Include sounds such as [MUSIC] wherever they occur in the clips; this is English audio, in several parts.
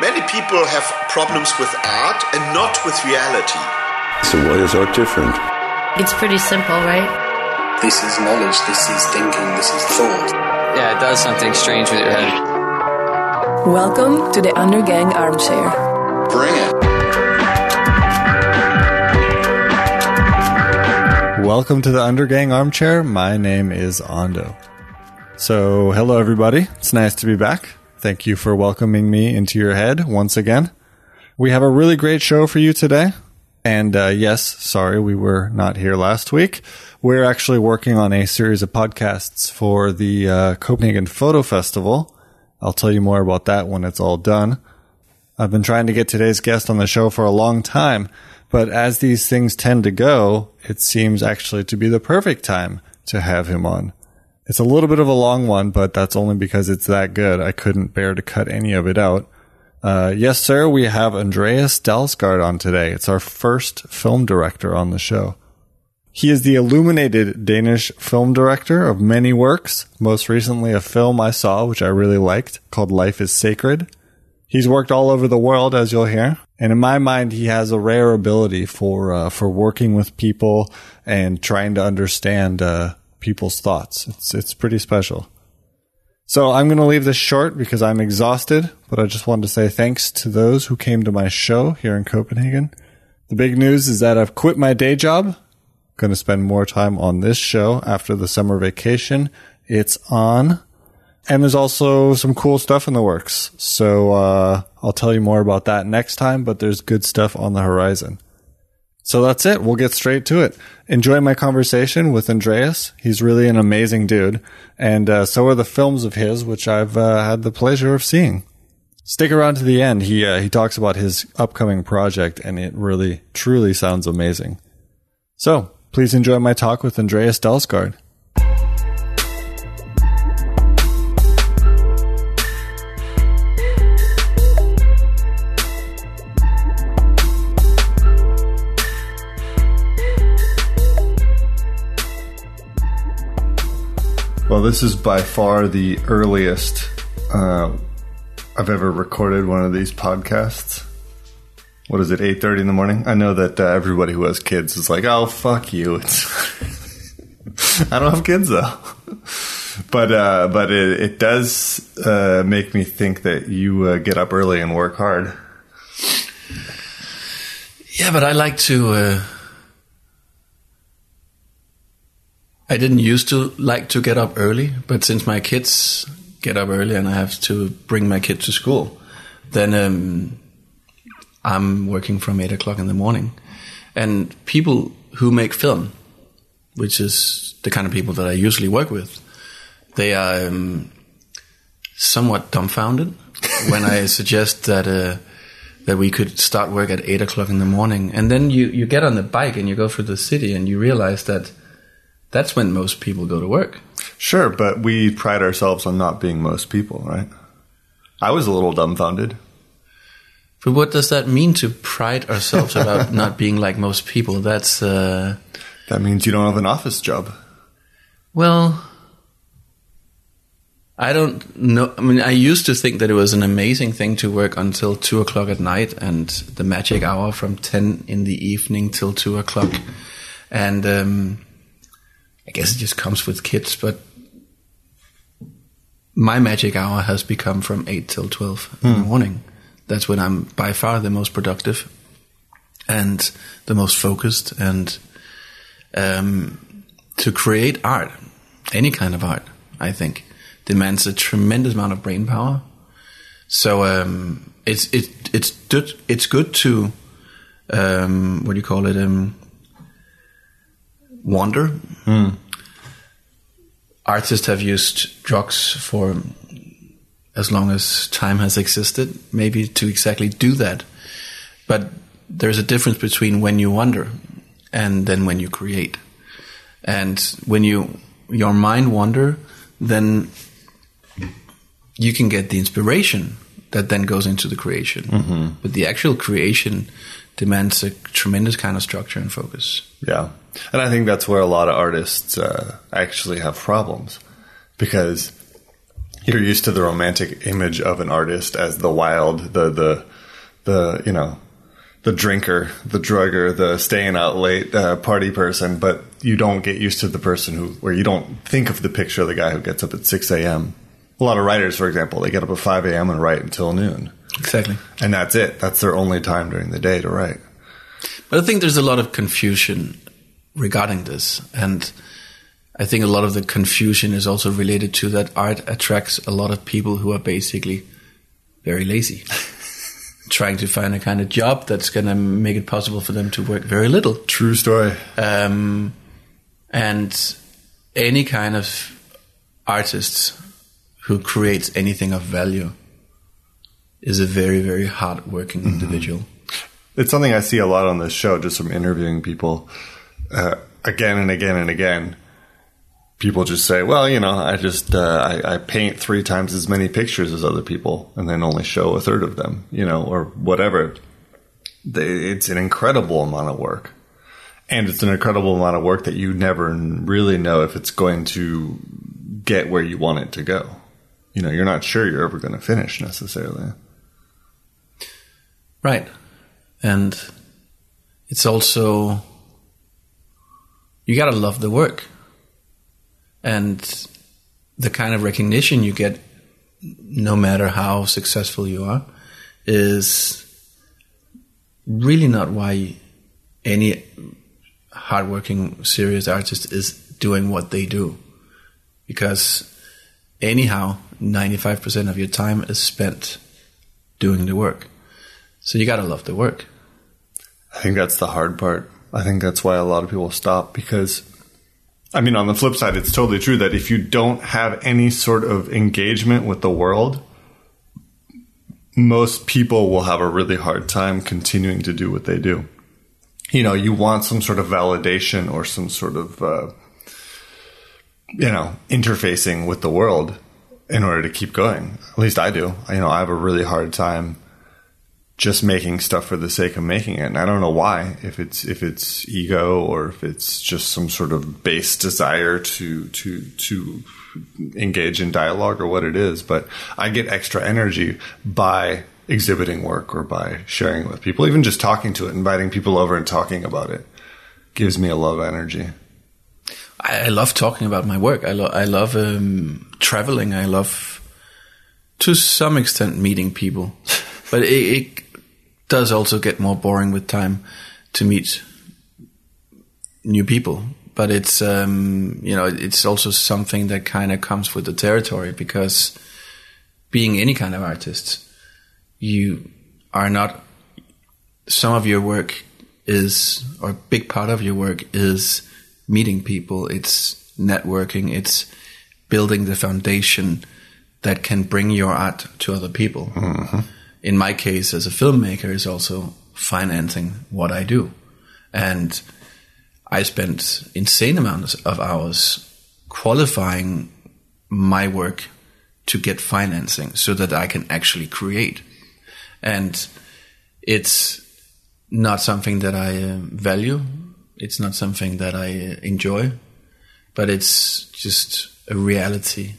Many people have problems with art and not with reality. So why is art different? It's pretty simple, right? This is knowledge, this is thinking, this is thought. Yeah, it does something strange with your head. Welcome to the Undergang Armchair. Bring it. Welcome to the Undergang Armchair. My name is Ando. So, hello everybody. It's nice to be back. Thank you for welcoming me into your head once again. We have a really great show for you today. And uh, yes, sorry, we were not here last week. We're actually working on a series of podcasts for the uh, Copenhagen Photo Festival. I'll tell you more about that when it's all done. I've been trying to get today's guest on the show for a long time, but as these things tend to go, it seems actually to be the perfect time to have him on. It's a little bit of a long one, but that's only because it's that good. I couldn't bear to cut any of it out. Uh, yes, sir, we have Andreas Dalsgaard on today. It's our first film director on the show. He is the illuminated Danish film director of many works, most recently a film I saw, which I really liked, called Life is Sacred. He's worked all over the world, as you'll hear. And in my mind, he has a rare ability for, uh, for working with people and trying to understand, uh, people's thoughts. It's it's pretty special. So I'm going to leave this short because I'm exhausted, but I just wanted to say thanks to those who came to my show here in Copenhagen. The big news is that I've quit my day job. I'm going to spend more time on this show after the summer vacation. It's on. And there's also some cool stuff in the works. So uh, I'll tell you more about that next time, but there's good stuff on the horizon. So that's it. We'll get straight to it. Enjoy my conversation with Andreas. He's really an amazing dude. And uh, so are the films of his, which I've uh, had the pleasure of seeing. Stick around to the end. He, uh, he talks about his upcoming project, and it really, truly sounds amazing. So please enjoy my talk with Andreas Dalsgaard. This is by far the earliest uh, I've ever recorded one of these podcasts. What is it? Eight thirty in the morning. I know that uh, everybody who has kids is like, "Oh, fuck you." [LAUGHS] I don't have kids though, [LAUGHS] but uh, but it, it does uh, make me think that you uh, get up early and work hard. Yeah, but I like to. Uh, I didn't used to like to get up early, but since my kids get up early and I have to bring my kid to school, then um, I'm working from eight o'clock in the morning. And people who make film, which is the kind of people that I usually work with, they are um, somewhat dumbfounded [LAUGHS] when I suggest that uh, that we could start work at eight o'clock in the morning. And then you you get on the bike and you go through the city and you realize that that's when most people go to work. Sure, but we pride ourselves on not being most people, right? I was a little dumbfounded. But what does that mean to pride ourselves about [LAUGHS] not being like most people? That's uh, That means you don't have an office job. well, I don't know. I mean, I used to think that it was an amazing thing to work until two o'clock at night and the magic hour from ten in the evening till two o'clock, and um, I guess it just comes with kids. But my magic hour has become from eight till twelve in the morning. That's when I'm by far the most productive and the most focused and um, to create art, any kind of art, I think, demands a tremendous amount of brain power. So um, it's it, it's good it's good to um, what do you call it um, wander. Hmm. Artists have used drugs for as long as time has existed, maybe to exactly do that. But there's a difference between when you wander and then when you create. And when you your mind wander, then you can get the inspiration that then goes into the creation. Mm-hmm. But the actual creation demands a tremendous kind of structure and focus. Yeah. And I think that's where a lot of artists uh, actually have problems because you're used to the romantic image of an artist as the wild, the the the you know the drinker, the drugger, the staying out late uh, party person, but you don't get used to the person who, where you don't think of the picture of the guy who gets up at 6 a.m. A lot of writers, for example, they get up at 5 a.m. and write until noon. Exactly. And that's it. That's their only time during the day to write. But I think there's a lot of confusion regarding this. And I think a lot of the confusion is also related to that art attracts a lot of people who are basically very lazy. [LAUGHS] trying to find a kind of job that's going to make it possible for them to work very little. True story. Um, and any kind of artist who creates anything of value is a very, very hard working mm-hmm. individual. It's something I see a lot on this show, just from interviewing people uh, again and again and again people just say, well, you know, I just uh, I, I, paint three times as many pictures as other people, and then only show a third of them, you know, or whatever. It's an incredible amount of work, and it's an incredible amount of work that you never really know if it's going to get where you want it to go. You know, you're not sure you're ever going to finish necessarily. Right, and it's also you got to love the work and the kind of recognition you get, no matter how successful you are, is really not why any hardworking, serious artist is doing what they do. Because anyhow, 95% of your time is spent doing the work. So you gotta love the work. I think that's the hard part. I think that's why a lot of people stop because I mean, on the flip side, it's totally true that if you don't have any sort of engagement with the world, most people will have a really hard time continuing to do what they do. You know, you want some sort of validation or some sort of, uh, you know, interfacing with the world in order to keep going. At least I do. You know, I have a really hard time just making stuff for the sake of making it. And I don't know why, if it's if it's ego or if it's just some sort of base desire to to to engage in dialogue or what it is, but I get extra energy by exhibiting work or by sharing it with people, even just talking to it, inviting people over and talking about it gives me a lot of energy. I love talking about my work. I, lo- I love um, traveling. I love, to some extent, meeting people. [LAUGHS] But it, it, does also get more boring with time to meet new people. But it's um, you know it's also something that kind of comes with the territory because being any kind of artist, you are not. Some of your work is, or a big part of your work is meeting people. It's networking. It's building the foundation that can bring your art to other people. Mm-hmm in my case as a filmmaker is also financing what I do. And I spent insane amounts of hours qualifying my work to get financing so that I can actually create. And it's not something that I uh, value. It's not something that I uh, enjoy, but it's just a reality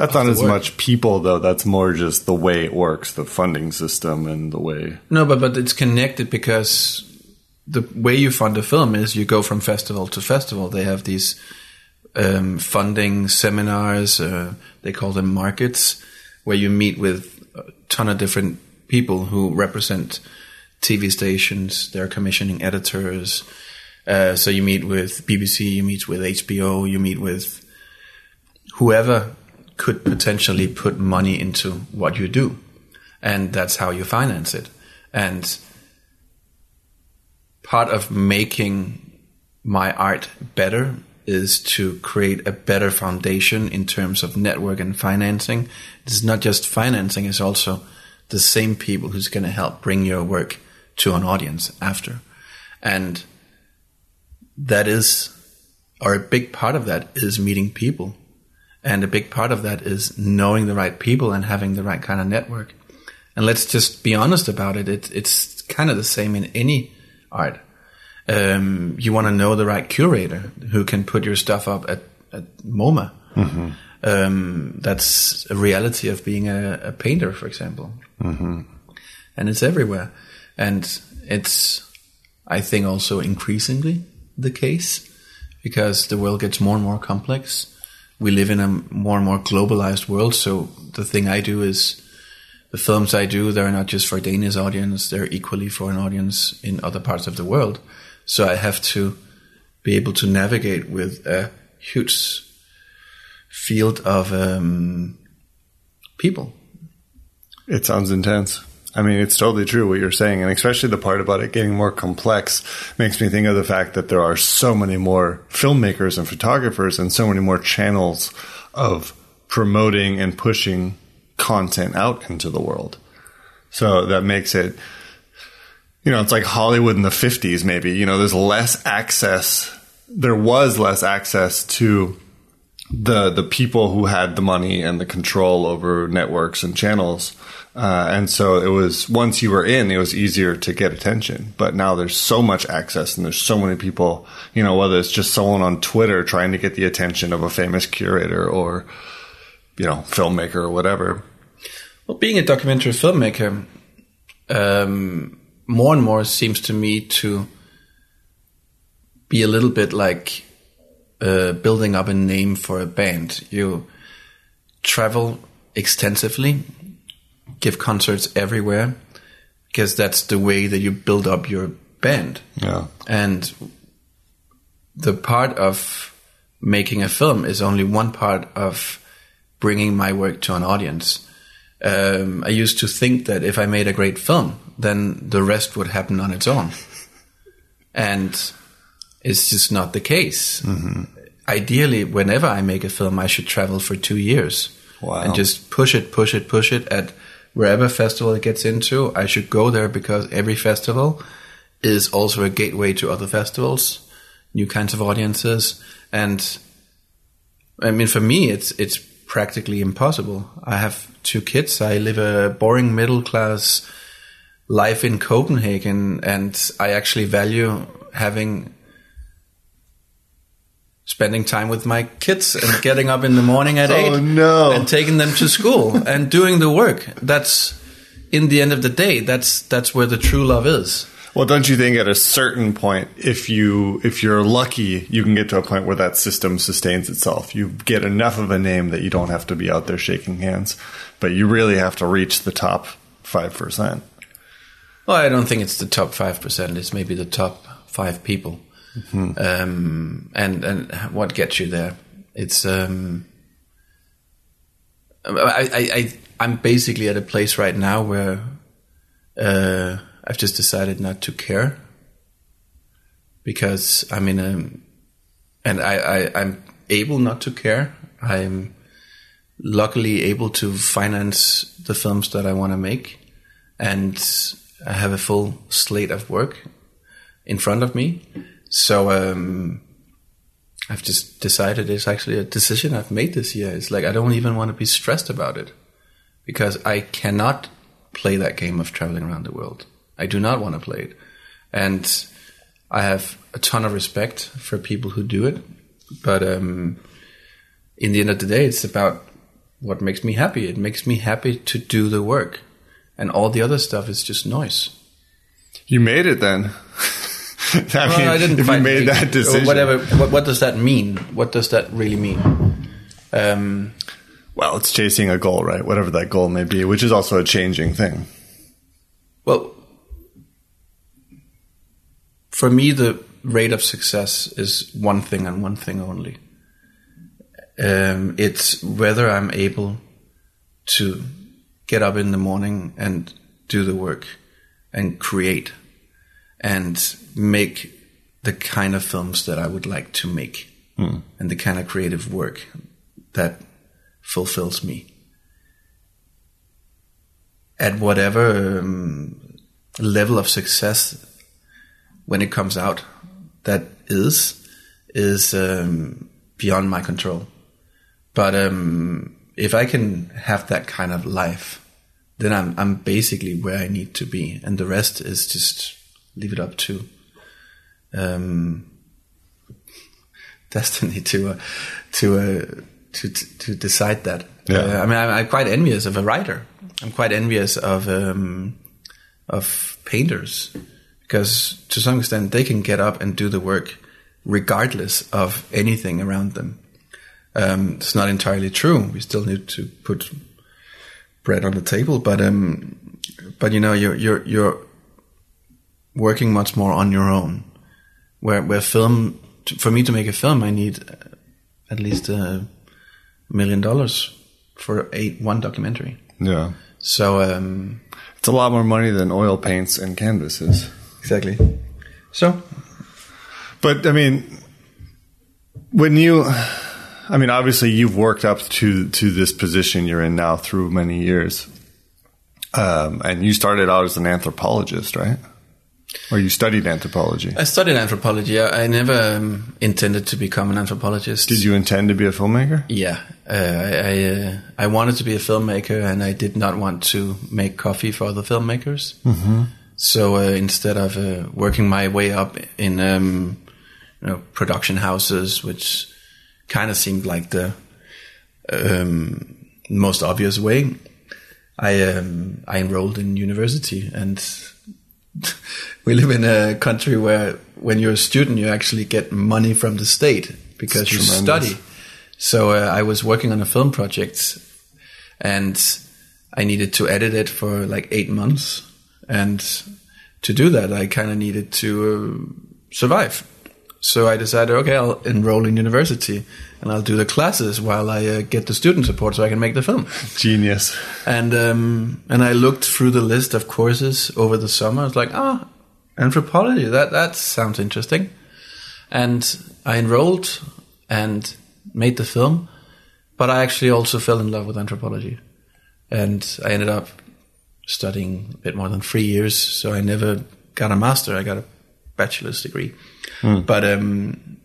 that's not as work. much people though. That's more just the way it works, the funding system and the way. No, but but it's connected because the way you fund a film is you go from festival to festival. They have these um, funding seminars. Uh, they call them markets, where you meet with a ton of different people who represent TV stations. They're commissioning editors. Uh, so you meet with BBC, you meet with HBO, you meet with whoever could potentially put money into what you do. And that's how you finance it. And part of making my art better is to create a better foundation in terms of network and financing. It's not just financing, it's also the same people who's going to help bring your work to an audience after. And that is, or a big part of that is meeting people. And a big part of that is knowing the right people and having the right kind of network. And let's just be honest about it. it it's kind of the same in any art. Um, you want to know the right curator who can put your stuff up at, at MoMA. Mm-hmm. Um, that's a reality of being a, a painter, for example, mm-hmm. and it's everywhere, and it's I think also increasingly the case because the world gets more and more complex. We live in a more and more globalized world, so the thing I do is the films I do, they're not just for Danish audience, they're equally for an audience in other parts of the world. So I have to be able to navigate with a huge field of um, people. It sounds intense. I mean, it's totally true what you're saying. And especially the part about it getting more complex makes me think of the fact that there are so many more filmmakers and photographers and so many more channels of promoting and pushing content out into the world. So that makes it, you know, it's like Hollywood in the 50s, maybe. You know, there's less access, there was less access to the the people who had the money and the control over networks and channels. Uh, and so it was once you were in, it was easier to get attention. But now there's so much access and there's so many people, you know, whether it's just someone on Twitter trying to get the attention of a famous curator or, you know, filmmaker or whatever. Well, being a documentary filmmaker, um, more and more seems to me to be a little bit like uh, building up a name for a band. You travel extensively, give concerts everywhere, because that's the way that you build up your band. Yeah. And the part of making a film is only one part of bringing my work to an audience. Um, I used to think that if I made a great film, then the rest would happen on its own. And it's just not the case. Mm-hmm. Ideally, whenever I make a film, I should travel for two years Wow. and just push it, push it, push it at wherever festival it gets into. I should go there because every festival is also a gateway to other festivals, new kinds of audiences, and I mean, for me, it's it's practically impossible. I have two kids. I live a boring middle class life in Copenhagen, and I actually value having spending time with my kids and getting up in the morning at [LAUGHS] oh, eight Oh, no. and taking them to school [LAUGHS] and doing the work. That's in the end of the day. That's that's where the true love is. Well, don't you think at a certain point, if you if you're lucky, you can get to a point where that system sustains itself. You get enough of a name that you don't have to be out there shaking hands, but you really have to reach the top five percent. Well, I don't think it's the top five percent. It's maybe the top five people. Um, and and what gets you there? It's um, I, I I I'm basically at a place right now where uh, I've just decided not to care because I'm in a and I, I I'm able not to care. I'm luckily able to finance the films that I want to make, and I have a full slate of work in front of me. So um, I've just decided it's actually a decision I've made this year. It's like I don't even want to be stressed about it because I cannot play that game of traveling around the world. I do not want to play it, and I have a ton of respect for people who do it. But um, in the end of the day, it's about what makes me happy. It makes me happy to do the work, and all the other stuff is just noise. You made it then. [LAUGHS] [LAUGHS] I mean, Well, I didn't if you made that decision, Whatever. What, what does that mean? What does that really mean? Um, Well, it's chasing a goal, right? Whatever that goal may be, which is also a changing thing. well, for me, the rate of success is one thing and one thing only. Um, it's whether I'm able to get up in the morning and do the work and create and make the kind of films that I would like to make and the kind of creative work that fulfills me. At whatever um, level of success when it comes out that is is um, beyond my control. But um, if I can have that kind of life, then I'm I'm basically where I need to be, and the rest is just leave it up to um, [LAUGHS] destiny to uh, to uh, to to decide that. Yeah. Uh, I mean, I'm, I'm quite envious of a writer. I'm quite envious of um, of painters because to some extent they can get up and do the work regardless of anything around them. Um, it's not entirely true. We still need to put bread on the table, but um, but you know, you're you're you're working much more on your own. Where where film, for me to make a film, I need uh, at least a million dollars for a one documentary. Yeah. So um, It's a lot more money than oil paints and canvases. exactly. So But I mean, when you, I mean, obviously you've worked up to to this position you're in now through many years, um, and you started out as an anthropologist, right? Or you studied anthropology. I studied anthropology. I, I never um, intended to become an anthropologist. Did you intend to be a filmmaker? Yeah, uh, I I, uh, I wanted to be a filmmaker, and I did not want to make coffee for other filmmakers. Mm-hmm. So uh, instead of uh, working my way up in um, you know production houses, which kind of seemed like the um, most obvious way, I um, I enrolled in university, and [LAUGHS] we live in a country where when you're a student, you actually get money from the state because It's you tremendous. study. So uh, I was working on a film project, and I needed to edit it for like eight months, and to do that, I kind of needed to uh, survive. So I decided, okay, I'll enroll in university, and I'll do the classes while I uh, get the student support, so I can make the film. Genius. And um, and I looked through the list of courses over the summer. I was like, ah, anthropology. That that sounds interesting. And I enrolled and made the film, but I actually also fell in love with anthropology, and I ended up studying a bit more than three years. So I never got a master. I got a bachelor's degree, but um,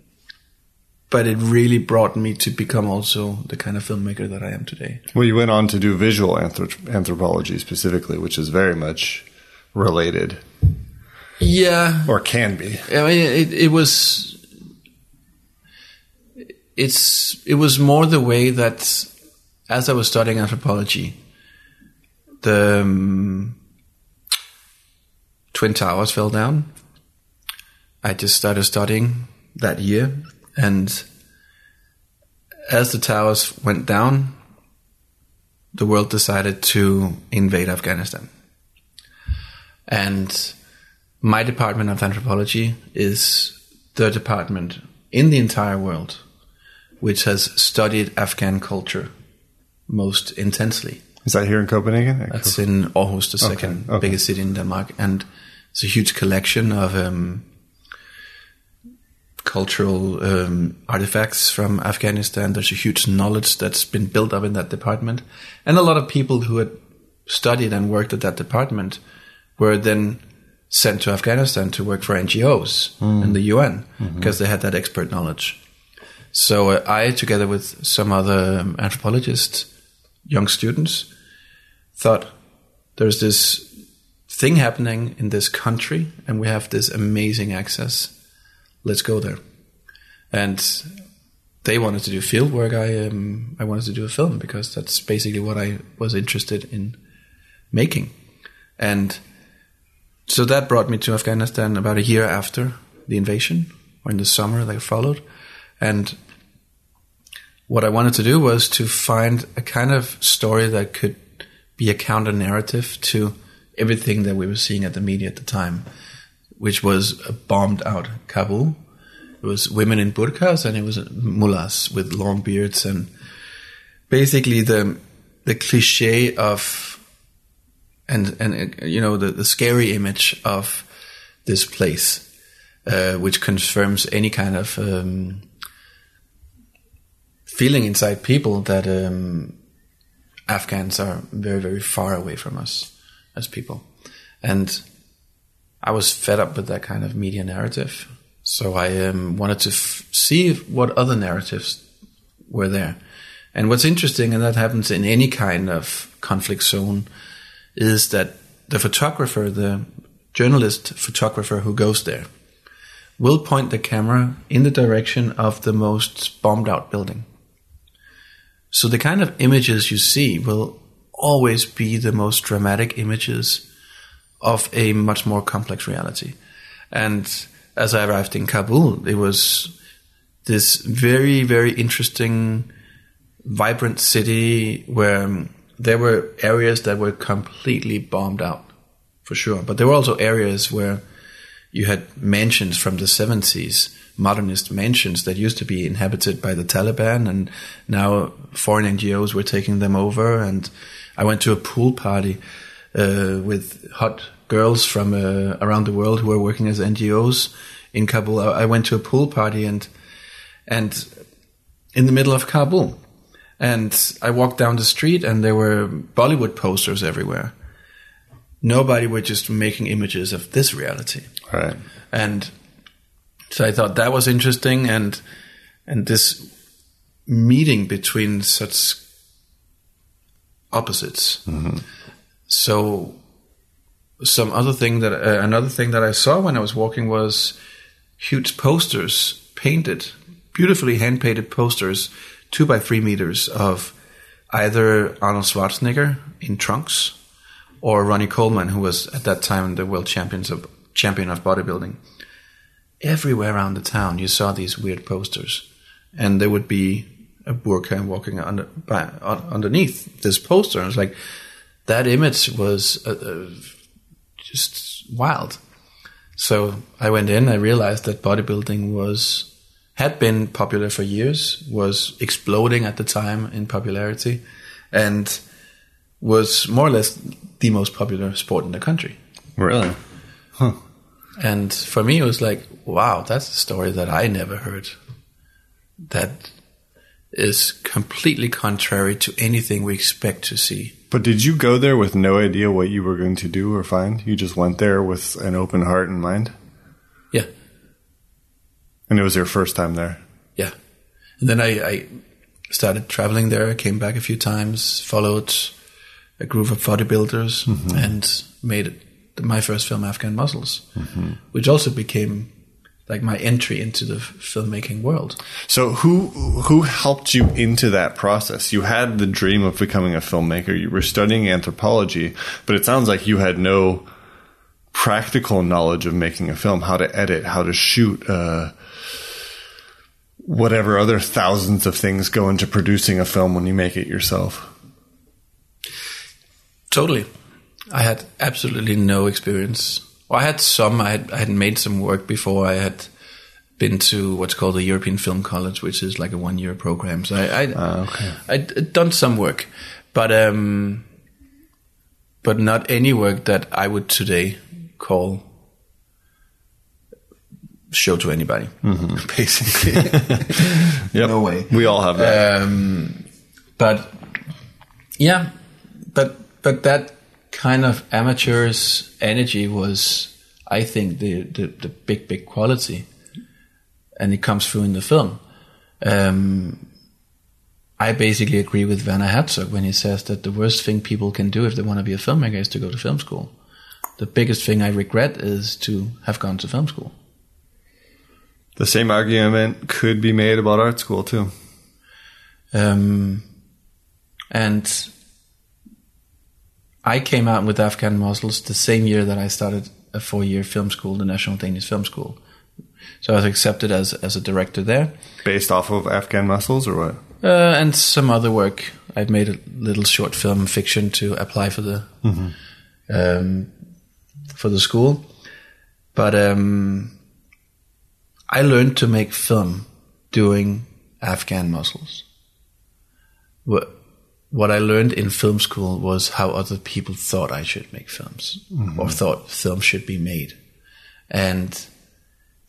but it really brought me to become also the kind of filmmaker that I am today. Well, you went on to do visual anthrop- anthropology specifically, which is very much related, Yeah, or can be. I mean, it, it was. It's it was more the way that, as I was studying anthropology, the um, twin towers fell down. I just started studying that year, and as the towers went down, the world decided to invade Afghanistan, and my department of anthropology is the department in the entire world which has studied Afghan culture most intensely. Is that here in Copenhagen? That's in Aarhus, the second okay. biggest city in Denmark, and it's a huge collection of um, cultural um, artifacts from Afghanistan. There's a huge knowledge that's been built up in that department, and a lot of people who had studied and worked at that department were then sent to Afghanistan to work for NGOs and the UN because they had that expert knowledge. So uh, I, together with some other um, anthropologists, young students, thought there's this thing happening in this country and we have this amazing access. Let's go there. And they wanted to do field work. I um, I wanted to do a film because that's basically what I was interested in making. And so that brought me to Afghanistan about a year after the invasion, or in the summer that followed. And what I wanted to do was to find a kind of story that could be a counter narrative to everything that we were seeing at the media at the time, which was bombed out Kabul. It was women in burqas and it was mullahs with long beards and basically the the cliche of and and uh, you know the, the scary image of this place, uh, which confirms any kind of um, feeling inside people that um, Afghans are very very far away from us as people, and I was fed up with that kind of media narrative. So I um, wanted to f- see what other narratives were there. And what's interesting, and that happens in any kind of conflict zone, is that the photographer, the journalist photographer who goes there, will point the camera in the direction of the most bombed out building. So the kind of images you see will always be the most dramatic images of a much more complex reality. And as I arrived in Kabul, it was this very, very interesting, vibrant city where um, there were areas that were completely bombed out, for sure. But there were also areas where you had mansions from the 70s, modernist mansions that used to be inhabited by the Taliban, and now foreign NGOs were taking them over. And I went to a pool party uh, with hot girls from uh, around the world who are working as NGOs in Kabul. I, went to a pool party and and in the middle of Kabul, and I walked down the street and there were Bollywood posters everywhere. Nobody were just making images of this reality. Right. And so I thought that was interesting and and this meeting between such opposites. So some other thing that uh, another thing that I saw when I was walking was huge posters painted, beautifully hand painted posters, two by three meters of either Arnold Schwarzenegger in trunks or Ronnie Coleman, who was at that time the world champions of champion of bodybuilding. Everywhere around the town, you saw these weird posters, and there would be a burqa walking under, by, un, underneath this poster. And it's like that image was uh, uh, just wild. So I went in. I realized that bodybuilding was had been popular for years, was exploding at the time in popularity, and was more or less the most popular sport in the country. Really? Huh. And for me, it was like, wow, that's a story that I never heard. That is completely contrary to anything we expect to see. But did you go there with no idea what you were going to do or find? You just went there with an open heart and mind? Yeah, And it was your first time there? yeah. And then I, I started traveling there. I came back a few times, followed a group of bodybuilders, mm-hmm. and made my first film, Afghan Muscles, mm-hmm. which also became like my entry into the filmmaking world. So who who helped you into that process? You had the dream of becoming a filmmaker. You were studying anthropology, but it sounds like you had no practical knowledge of making a film, how to edit, how to shoot, uh, whatever other thousands of things go into producing a film when you make it yourself. Totally. I had absolutely no experience. Well, I had some. I had, I had made some work before. I had been to what's called the European Film College, which is like a one-year program. So I, I, okay. I'd done some work, but um, but not any work that I would today call show to anybody. [LAUGHS] Basically, [LAUGHS] Yep. No way. We all have that. um, but yeah, but but that kind of amateur's energy was, I think, the the, the big big quality, and it comes through in the film. Um, I basically agree with Werner Herzog when he says that the worst thing people can do if they want to be a filmmaker is to go to film school. The biggest thing I regret is to have gone to film school. the same argument could be made about art school too. Um, and I came out with Afghan Muscles the same year that I started a four-year film school, the National Danish Film School. So I was accepted as as a director there, Based off of Afghan muscles or what? uh, and some other work. I'd made a little short film fiction to apply for the um, for the school, but um, I learned to make film doing Afghan muscles. What I learned in film school was how other people thought I should make films or thought films should be made, and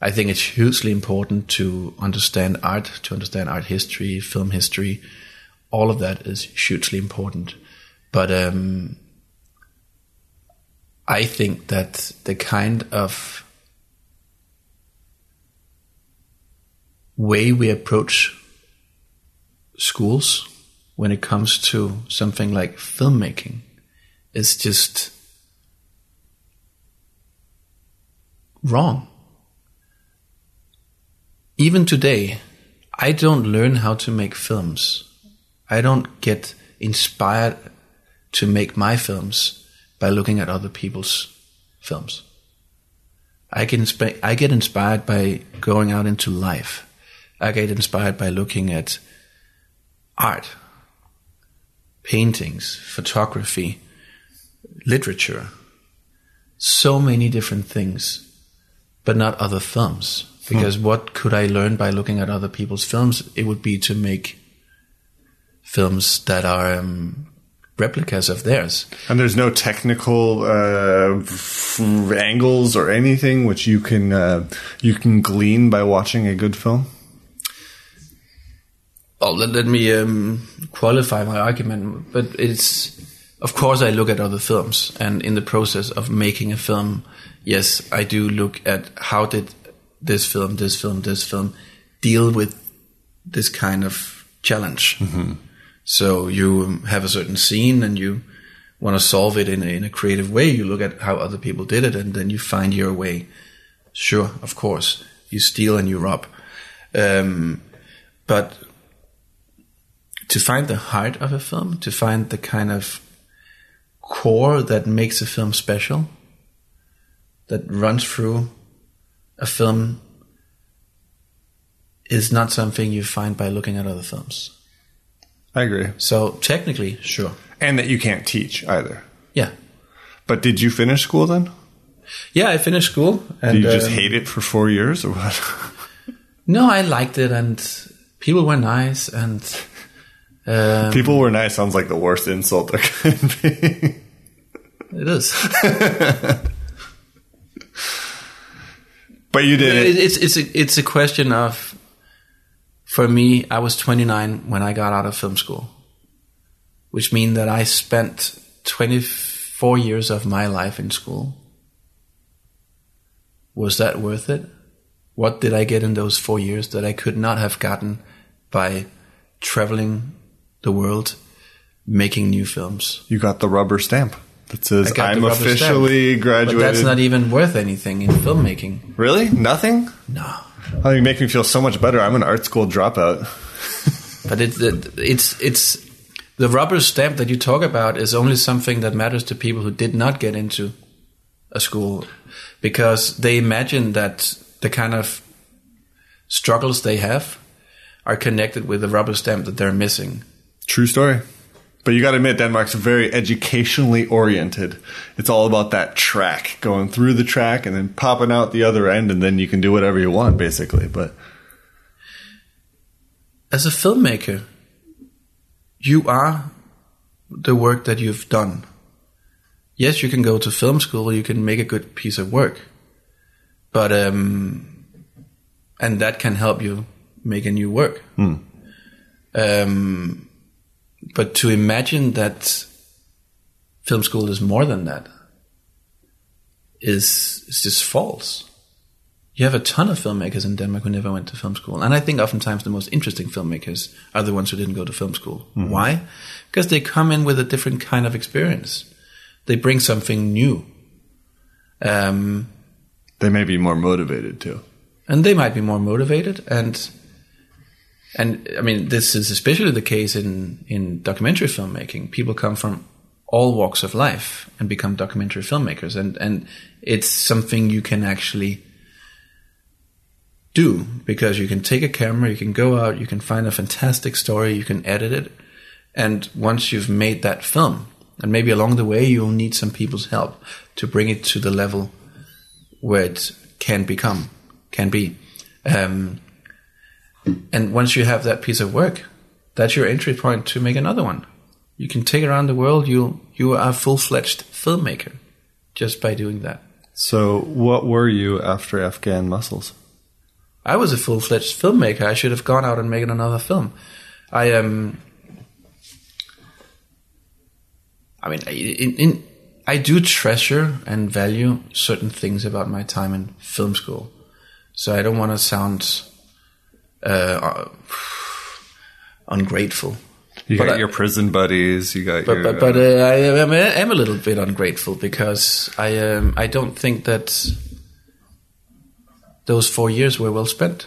I think it's hugely important to understand art, to understand art history, film history. All of that is hugely important. But um, I think that the kind of way we approach schools when it comes to something like filmmaking is just wrong even today, I don't learn how to make films I don't get inspired to make my films by looking at other people's films. I get inspi- I get inspired by going out into life. I get inspired by looking at art, paintings, photography, literature, so many different things, but not other films. Because what could I learn by looking at other people's films? It would be to make films that are um, replicas of theirs. And there's no technical uh, f- angles or anything which you can uh, you can glean by watching a good film. Well, let, let me um, qualify my argument, but it's of course I look at other films, and in the process of making a film, yes, I do look at how did this film, this film, this film deal with this kind of challenge. So you have a certain scene and you want to solve it in a, in a creative way. You look at how other people did it, and then you find your way. Sure, of course, you steal and you rob, um, but to find the heart of a film, to find the kind of core that makes a film special, that runs through a film, is not something you find by looking at other films. I agree, So technically, sure, and that you can't teach either. yeah, But did you finish school then? yeah. I finished school, and Did you just um, hate it for four years or what? No, I liked it, and people were nice, and [LAUGHS] um, People were nice. Sounds like the worst insult there could be. it is. [LAUGHS] but you did It- it. it's it's a, it's a question of for me i was 29 when i got out of film school which means that i spent 24 years of my life in school was that worth it what did i get in those four years that i could not have gotten by traveling the world making new films You got the rubber stamp that says I got the I'm officially stamp. graduated. but that's not even worth anything in filmmaking really nothing. no Oh, you make me feel so much better. I'm an art school dropout. [LAUGHS] But it, it, it's it's the rubber stamp that you talk about is only something that matters to people who did not get into a school because they imagine that the kind of struggles they have are connected with the rubber stamp that they're missing. True story. But you got to admit, Denmark's very educationally oriented. It's all about that track, going through the track and then popping out the other end, and then you can do whatever you want, basically. But As a filmmaker, you are the work that you've done. Yes, you can go to film school, you can make a good piece of work, but um, and that can help you make a new work. Um, but to imagine that film school is more than that is is just false. You have a ton of filmmakers in Denmark who never went to film school. And I think oftentimes the most interesting filmmakers are the ones who didn't go to film school. Why? Because they come in with a different kind of experience. They bring something new. Um, they may be more motivated too. and they might be more motivated and and I mean this is especially the case in in documentary filmmaking. People come from all walks of life and become documentary filmmakers and and it's something you can actually do because you can take a camera, you can go out, you can find a fantastic story, you can edit it and once you've made that film and maybe along the way you'll need some people's help to bring it to the level where it can become, can be. Um, and once you have that piece of work, that's your entry point to make another one. You can take around the world. You you are a full fledged filmmaker just by doing that. So, what were you after Afghan Muscles? I was a full fledged filmmaker. I should have gone out and made another film. I um. I mean, in, in I do treasure and value certain things about my time in film school, so I don't want to sound uh, ungrateful. You But got I- your prison buddies. You got But your. but, but uh, I am, am a little bit ungrateful because I um, I don't think that those four years were well spent.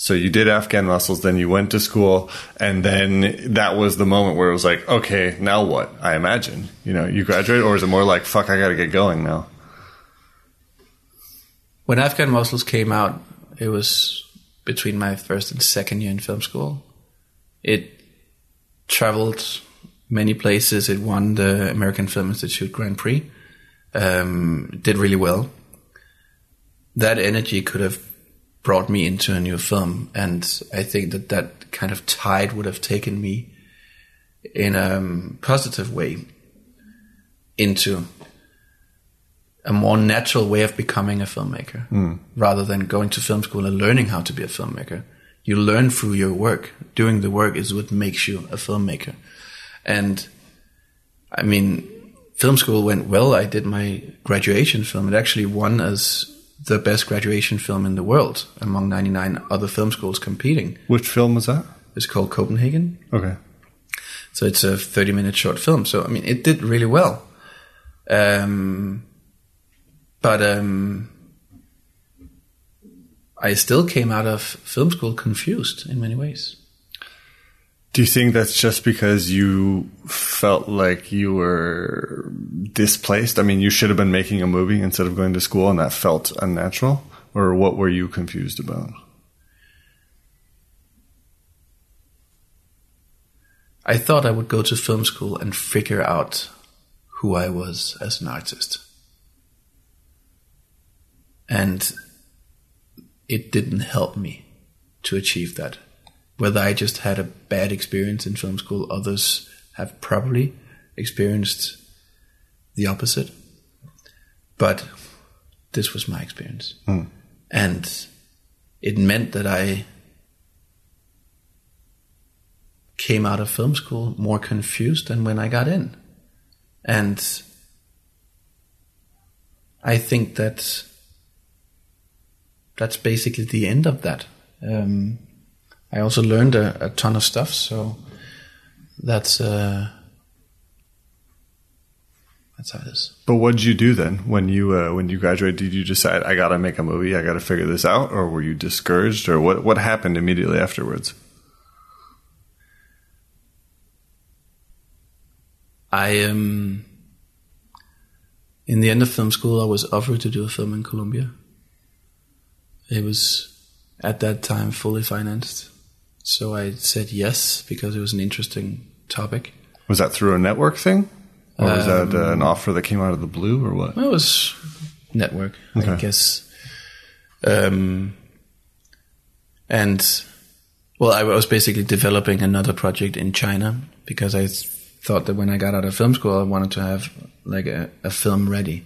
So you did Afghan muscles, then you went to school, and then that was the moment where it was like, okay, now what? I imagine, you know, you graduate, or is it more like, fuck, I got to get going now? When Afghan Muscles came out, it was between my first and second year in film school. It traveled many places. It won the American Film Institute Grand Prix. Um, did really well. That energy could have brought me into a new film, and I think that that kind of tide would have taken me in a positive way into a more natural way of becoming a filmmaker rather than going to film school and learning how to be a filmmaker. You learn through your work. Doing the work is what makes you a filmmaker. And I mean, film school went well. I did my graduation film. It actually won as the best graduation film in the world among 99 other film schools competing. Which film was that? It's called Copenhagen. Okay. So it's a 30 minute short film. So, I mean, it did really well. Um, but um, I still came out of film school confused in many ways. Do you think that's just because you felt like you were displaced? I mean, you should have been making a movie instead of going to school, and that felt unnatural? Or what were you confused about? I thought I would go to film school and figure out who I was as an artist. And it didn't help me to achieve that. Whether I just had a bad experience in film school, others have probably experienced the opposite. But this was my experience. Hmm. And it meant that I came out of film school more confused than when I got in. And I think that that's basically the end of that. Um, I also learned a, a, ton of stuff, so that's uh, that's how it is. But what did you do then when you uh, when you graduated? Did you decide I got to make a movie? I got to figure this out, or were you discouraged, or what? What happened immediately afterwards? I um in the end of film school I was offered to do a film in Colombia. It was at that time fully financed. So I said yes because it was an interesting topic. Was that through a network thing? Or was that uh, an offer that came out of the blue or what? It was network, I guess. Um, and well, I was basically developing another project in China because I thought that when I got out of film school, I wanted to have like a, a film ready.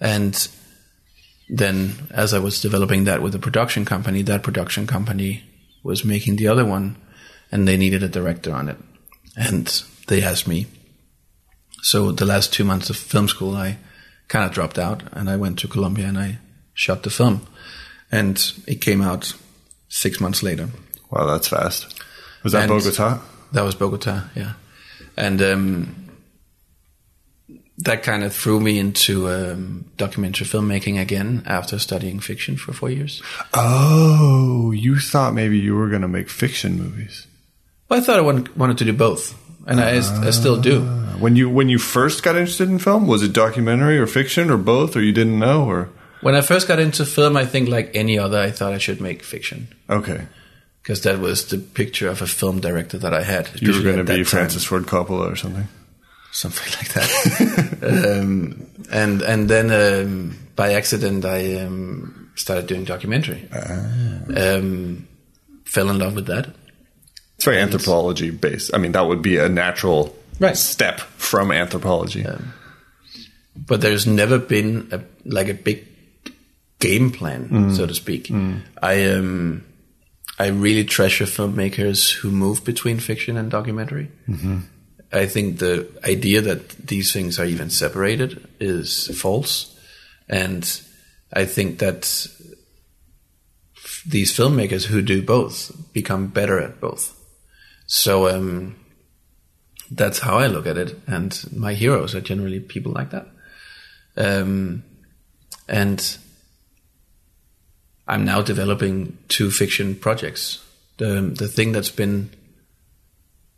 And then, as I was developing that with a production company, that production company was making the other one, and they needed a director on it. And they asked me. So the last two months of film school, I kind of dropped out, and I went to Colombia and I shot the film, and it came out six months later. Wow, that's fast. Was that And- Bogota? That was Bogota, yeah. And um, that kind of threw me into um, documentary filmmaking again after studying fiction for four years. Oh, you thought maybe you were going to make fiction movies. Well, I thought I wanted, wanted to do both, and I, I still do. When you when you first got interested in film, was it documentary or fiction or both, or you didn't know, or When I first got into film, I think like any other, I thought I should make fiction okay, because that was the picture of a film director that I had. you were going to be. Francis Ford Coppola or something? Something [LAUGHS] like that. um, and and then um, by accident, I um, started doing documentary. Um, fell in love with that. It's very anthropology based. I mean, that would be a natural Right. step from anthropology. but there's never been a like a big game plan, so to speak. I um I really treasure filmmakers who move between fiction and documentary. I think the idea that these things are even separated is false, and I think that these filmmakers who do both become better at both. So um, that's how I look at it, and my heroes are generally people like that. Um, and I'm now developing two fiction projects. The the thing that's been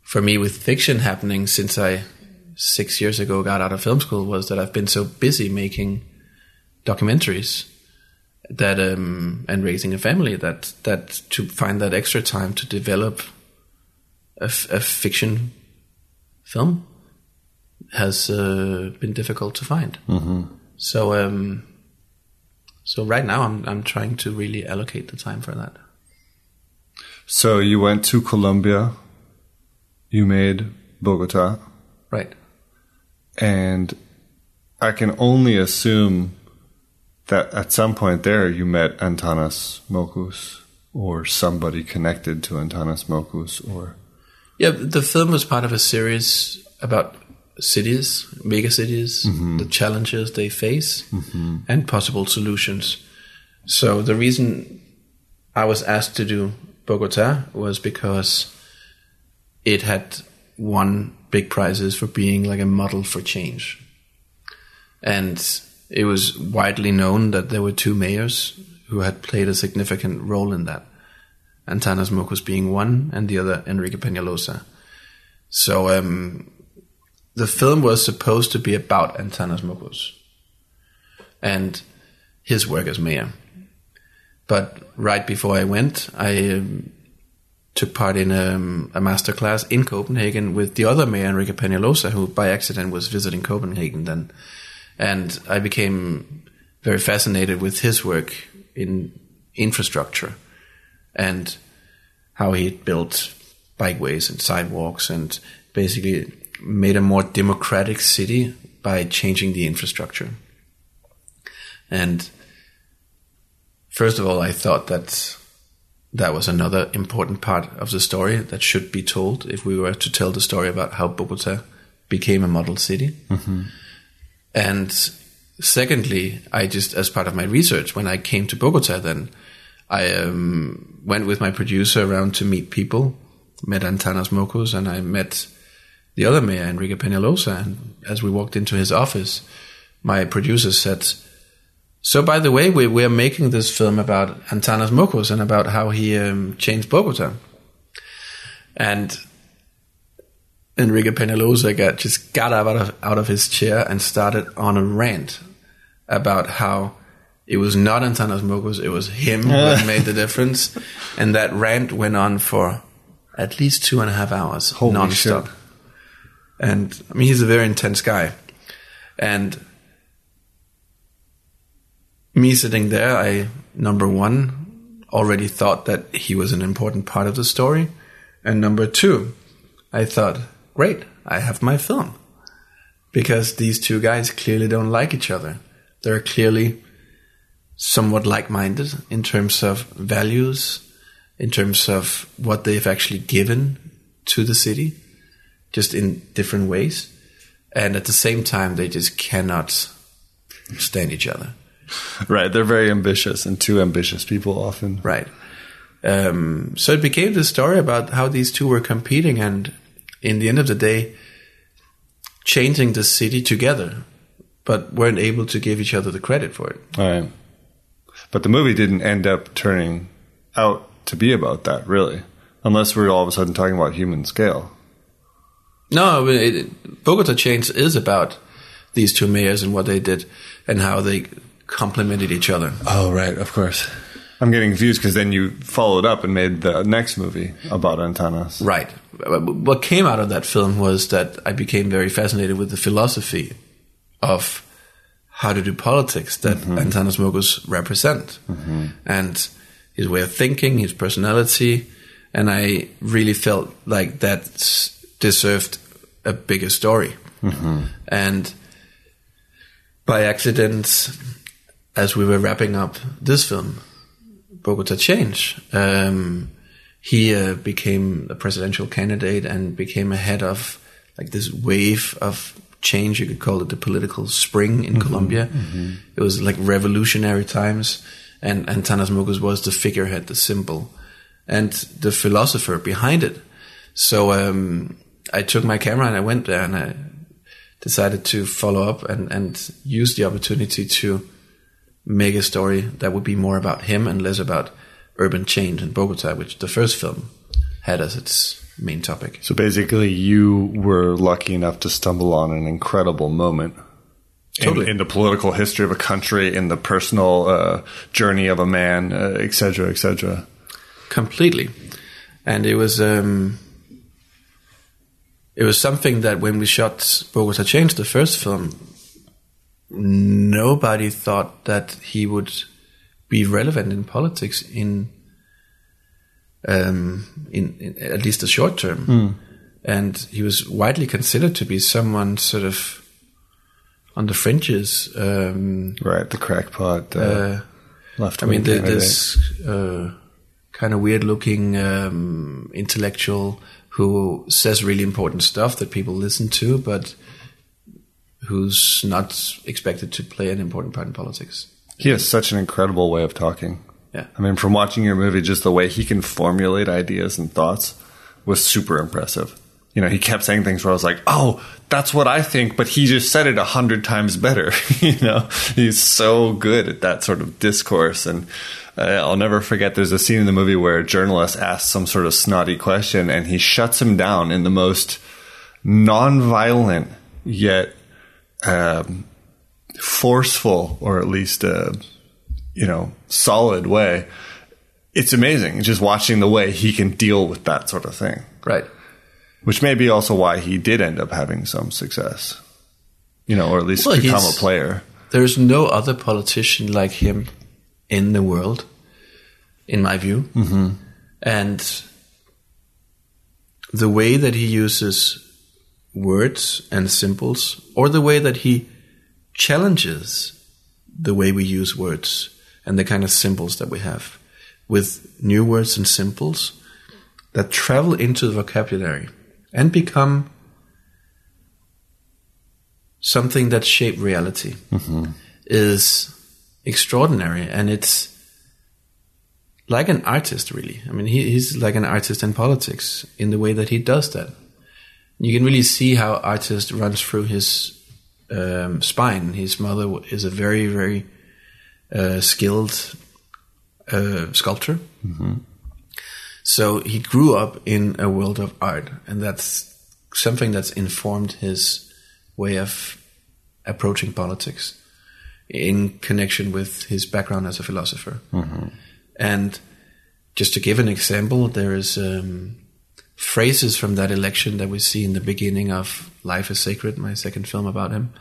for me with fiction happening since I six years ago got out of film school was that I've been so busy making documentaries that um, and raising a family that that to find that extra time to develop a, f- a fiction film has uh, been difficult to find. So um, so right now I'm I'm trying to really allocate the time for that. So you went to Colombia, you made Bogota, Right. and I can only assume that at some point there you met Antanas Mockus or somebody connected to Antanas Mockus or Yeah, the film was part of a series about cities, mega cities, mm-hmm. the challenges they face, mm-hmm. and possible solutions. So the reason I was asked to do Bogota was because it had won big prizes for being like a model for change. And it was widely known that there were two mayors who had played a significant role in that. Antanas Mockus being one, and the other Enrique Peñalosa. So um, the film was supposed to be about Antanas Mockus and his work as mayor. But right before I went, I um, took part in um, a master class in Copenhagen with the other mayor, Enrique Peñalosa, who by accident was visiting Copenhagen then. And I became very fascinated with his work in infrastructure and how he had built bikeways and sidewalks and basically made a more democratic city by changing the infrastructure. And first of all, I thought that that was another important part of the story that should be told if we were to tell the story about how Bogota became a model city. And secondly, I just, as part of my research, when I came to Bogota, then I um, went with my producer around to meet people, met Antanas Mockus, and I met the other mayor, Enrique Peñalosa. And as we walked into his office, my producer said, so, by the way, we, we're making this film about Antanas Mockus and about how he um, changed Bogota. And Enrique Peñalosa got just got out of out of his chair and started on a rant about how it was not Antanas Mockus, it was him who had made the difference. And that rant went on for at least two and a half hours, Holy nonstop. shit. And I mean, he's a very intense guy. And me sitting there, I, number one, already thought that he was an important part of the story. And number two, I thought, great, I have my film. Because these two guys clearly don't like each other. They're clearly somewhat like minded in terms of values, in terms of what they've actually given to the city, just in different ways. And at the same time, they just cannot stand each other. [LAUGHS] right they're very ambitious and too ambitious people often Right. Um, so it became the story about how these two were competing and in the end of the day, changing the city together, but weren't able to give each other the credit for it. All right. But the movie didn't end up turning out to be about that, really. Unless we're all of a sudden talking about human scale. No, it, Bogota Change is about these two mayors and what they did and how they complemented each other. Oh, right, of course. I'm getting confused because then you followed up and made the next movie about Antanas. Right. What came out of that film was that I became very fascinated with the philosophy of how to do politics that mm-hmm. Antanas Mockus represent, mm-hmm. and his way of thinking, his personality, and I really felt like that deserved a bigger story. Mm-hmm. And by accident, as we were wrapping up this film, Bogota Change, um, he uh, became a presidential candidate and became a head of like this wave of change. You could call it the political spring in Colombia. It was like revolutionary times, and Antanas Mockus was the figurehead, the symbol, and the philosopher behind it. So um, I took my camera and I went there and I decided to follow up and, and use the opportunity to make a story that would be more about him and less about urban change in Bogota, which the first film had as its main topic. So basically, you were lucky enough to stumble on an incredible moment. in- Totally. In, the political history of a country, in the personal uh, journey of a man, uh, et cetera, et cetera. completely and it was um it was something that when we shot Bogota Change the first film nobody thought that he would be relevant in politics in um in, in at least the short term and he was widely considered to be someone sort of on the fringes um Right, the crackpot. Uh, uh, left I mean, the, this uh, kind of weird-looking um, intellectual who says really important stuff that people listen to, but who's not expected to play an important part in politics. He has such an incredible way of talking. Yeah. I mean, from watching your movie, just the way he can formulate ideas and thoughts was super impressive. You know, he kept saying things where I was like, "Oh, that's what I think," but he just said it a hundred times better. [LAUGHS] you know, he's so good at that sort of discourse, and uh, I'll never forget. There's a scene in the movie where a journalist asks some sort of snotty question, and he shuts him down in the most non-violent yet um, forceful, or at least uh, you know, solid way. It's amazing just watching the way he can deal with that sort of thing, Right. which may be also why he did end up having some success, you know, or at least Well, become a player. There's no other politician like him in the world, in my view. Mm-hmm. And the way that he uses words and symbols, or the way that he challenges the way we use words and the kind of symbols that we have. With new words and symbols that travel into the vocabulary and become something that shape reality mm-hmm. is extraordinary and it's like an artist really. I mean he, he's like an artist in politics in the way that he does that you can really see how artist runs through his um, spine. His mother is a very very uh, skilled uh, sculptor. So he grew up in a world of art, and that's something that's informed his way of approaching politics in connection with his background as a philosopher. And just to give an example, there is um, phrases from that election that we see in the beginning of Life is Sacred, my second film about him,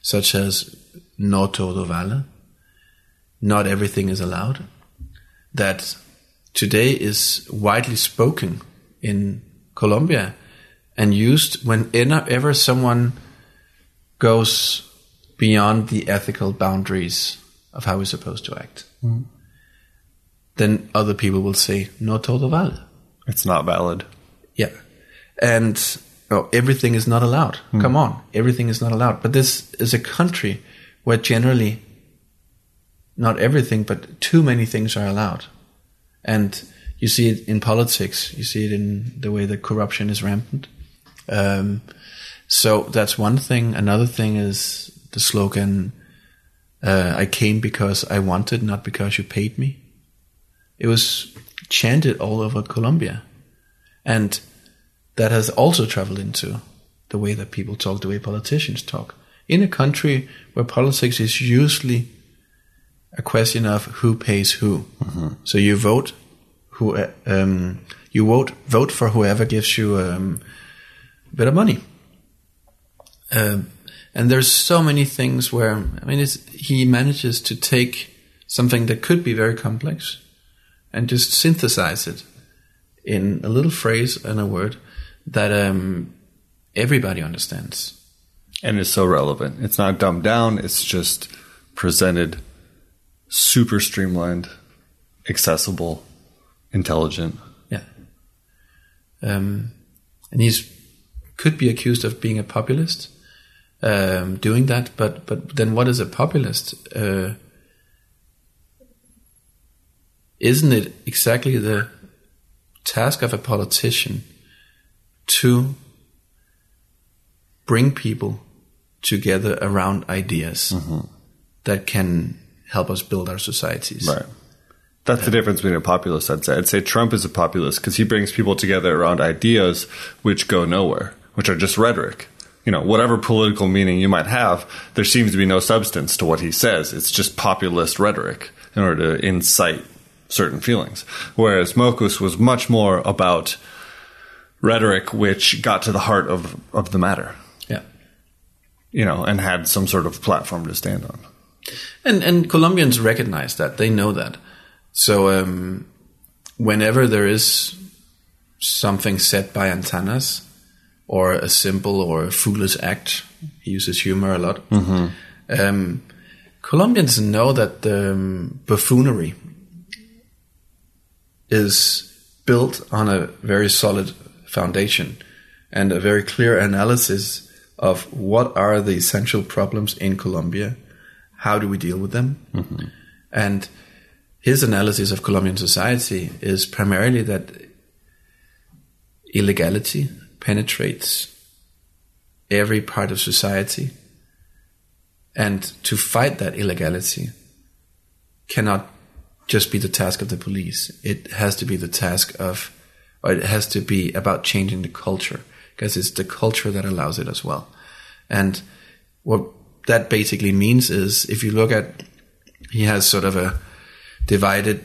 such as "No todo vale," "Not everything is allowed," that today is widely spoken in Colombia and used whenever someone goes beyond the ethical boundaries of how we're supposed to act. Hmm. Then other people will say, no todo vale. It's not valid. And oh, everything is not allowed. Come on. Everything is not allowed. But this is a country where generally not everything, but too many things are allowed. And you see it in politics. You see it in the way that corruption is rampant. Um, so that's one thing. Another thing is the slogan, uh, I came because I wanted, not because you paid me. It was chanted all over Colombia. And that has also traveled into the way that people talk, the way politicians talk. In a country where politics is usually a question of who pays who. So you vote who um, you vote vote for whoever gives you um, a bit of money. Um, and there's so many things where I mean, it's, he manages to take something that could be very complex and just synthesize it in a little phrase and a word that um, everybody understands. And it's so relevant. It's not dumbed down. It's just presented super streamlined, accessible, intelligent. Yeah. Um, and he's could be accused of being a populist, um, doing that. But but then what is a populist? Uh, isn't it exactly the task of a politician to bring people together around ideas mm-hmm. that can help us build our societies. Right. That's the difference between a populist, I'd say. I'd say Trump is a populist because he brings people together around ideas which go nowhere, which are just rhetoric. You know, whatever political meaning you might have, there seems to be no substance to what he says. It's just populist rhetoric in order to incite certain feelings. Whereas Mockus was much more about rhetoric which got to the heart of, of the matter, Yeah. you know, and had some sort of platform to stand on. And and Colombians recognize that. They know that. So um, whenever there is something said by Antanas or a simple or a foolish act, he uses humor a lot. Um, Colombians know that the um, buffoonery is built on a very solid foundation and a very clear analysis of what are the essential problems in Colombia, how do we deal with them, mm-hmm. and his analysis of Colombian society is primarily that illegality penetrates every part of society, and to fight that illegality cannot just be the task of the police. It has to be the task of, or it has to be about changing the culture because it's the culture that allows it as well. And what that basically means is if you look at, he has sort of a divided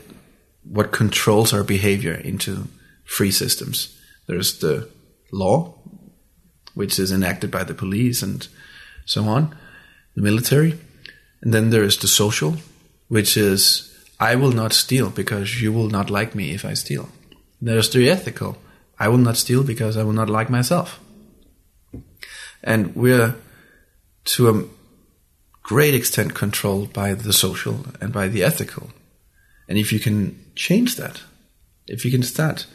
what controls our behavior into three systems. There's the law, which is enacted by the police and so on, the military. And then there is the social, which is I will not steal because you will not like me if I steal. There's the ethical. I will not steal because I will not like myself. And we're to a great extent controlled by the social and by the ethical. And if you can change that, if you can start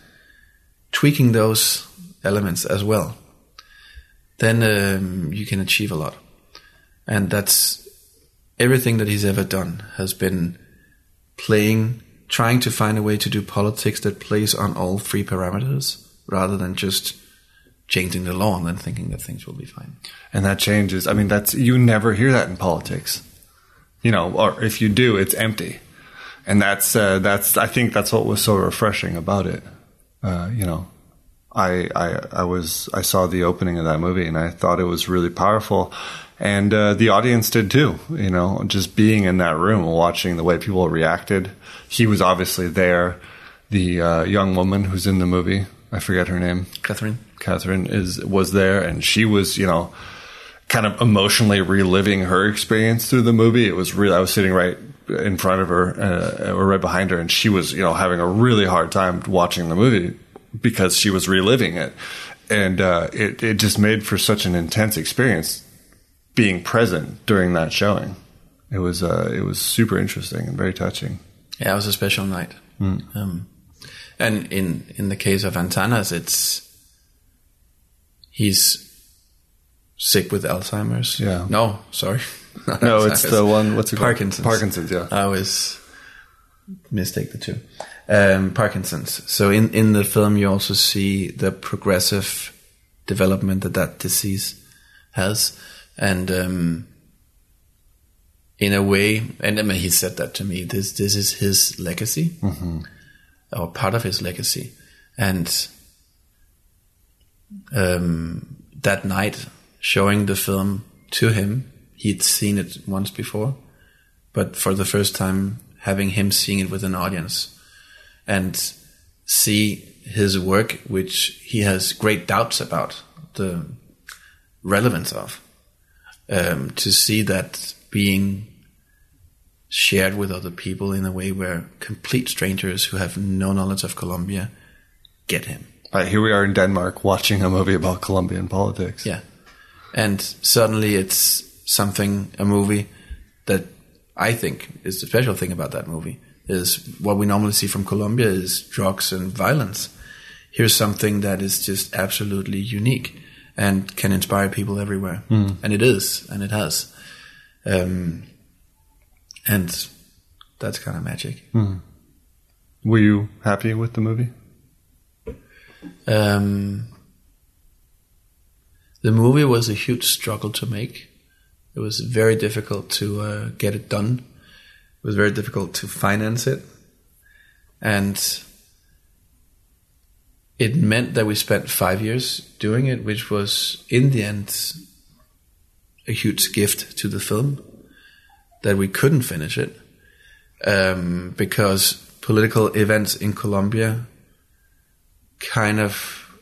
tweaking those elements as well, then um, you can achieve a lot. And that's everything that he's ever done has been playing, trying to find a way to do politics that plays on all three parameters rather than just changing the law and then thinking that things will be fine. and that changes. I mean, that's you never hear that in politics, you know, or if you do, it's empty, and that's uh, that's I think that's what was so refreshing about it. Uh, you know, I I I was I saw the opening of that movie and I thought it was really powerful, and uh, the audience did too. You know, just being in that room, watching the way people reacted. He was obviously there. The uh, young woman who's in the movie, I forget her name. Catherine? Catherine is was there, and she was, you know, kind of emotionally reliving her experience through the movie. It was real. I was sitting right in front of her, uh, or right behind her, and she was, you know, having a really hard time watching the movie because she was reliving it, and uh, it it just made for such an intense experience being present during that showing. It was uh, it was super interesting and very touching. Yeah, it was a special night. Um, and in in the case of Antanas, it's he's sick with Alzheimer's. Yeah. No, sorry. [LAUGHS] No, it's the one. What's it called? Parkinson's. Parkinson's. Yeah. I always mistake the two. Um, Parkinson's. So in, in the film, you also see the progressive development that that disease has, and um, in a way, and I mean, he said that to me. This this is his legacy, or part of his legacy, and um, that night, showing the film to him, he'd seen it once before, but for the first time, having him seeing it with an audience and see his work, which he has great doubts about the relevance of, um, to see that being shared with other people in a way where complete strangers who have no knowledge of Colombia get him. Right, here we are in Denmark watching a movie about Colombian politics. Yeah. And suddenly it's something, a movie that I think is the special thing about that movie is what we normally see from Colombia is drugs and violence. Here's something that is just absolutely unique and can inspire people everywhere. And it is, and it has. Um, and that's kind of magic. Were you happy with the movie? Um, the movie was a huge struggle to make. It was very difficult to uh, get it done. it was very difficult to finance it, and it meant that we spent five years doing it, which was in the end a huge gift to the film that we couldn't finish it um, because political events in Colombia kind of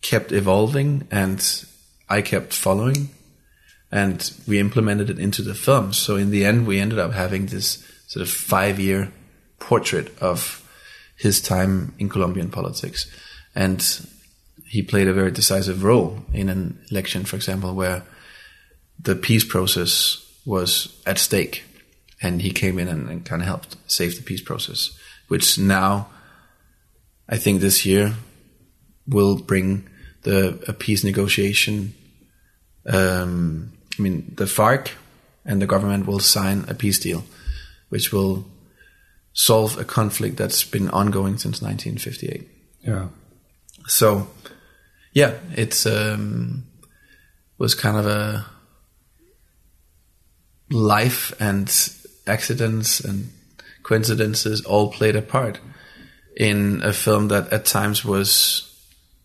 kept evolving and I kept following and we implemented it into the film. So in the end, we ended up having this sort of five year portrait of his time in Colombian politics. And he played a very decisive role in an election, for example, where the peace process was at stake. And he came in and, and kind of helped save the peace process, which now I think this year will bring the a peace negotiation. Um, I mean, the FARC and the government will sign a peace deal, which will solve a conflict that's been ongoing since 1958. Yeah. So, yeah, it's um, was kind of a life and accidents and coincidences all played a part in a film that at times was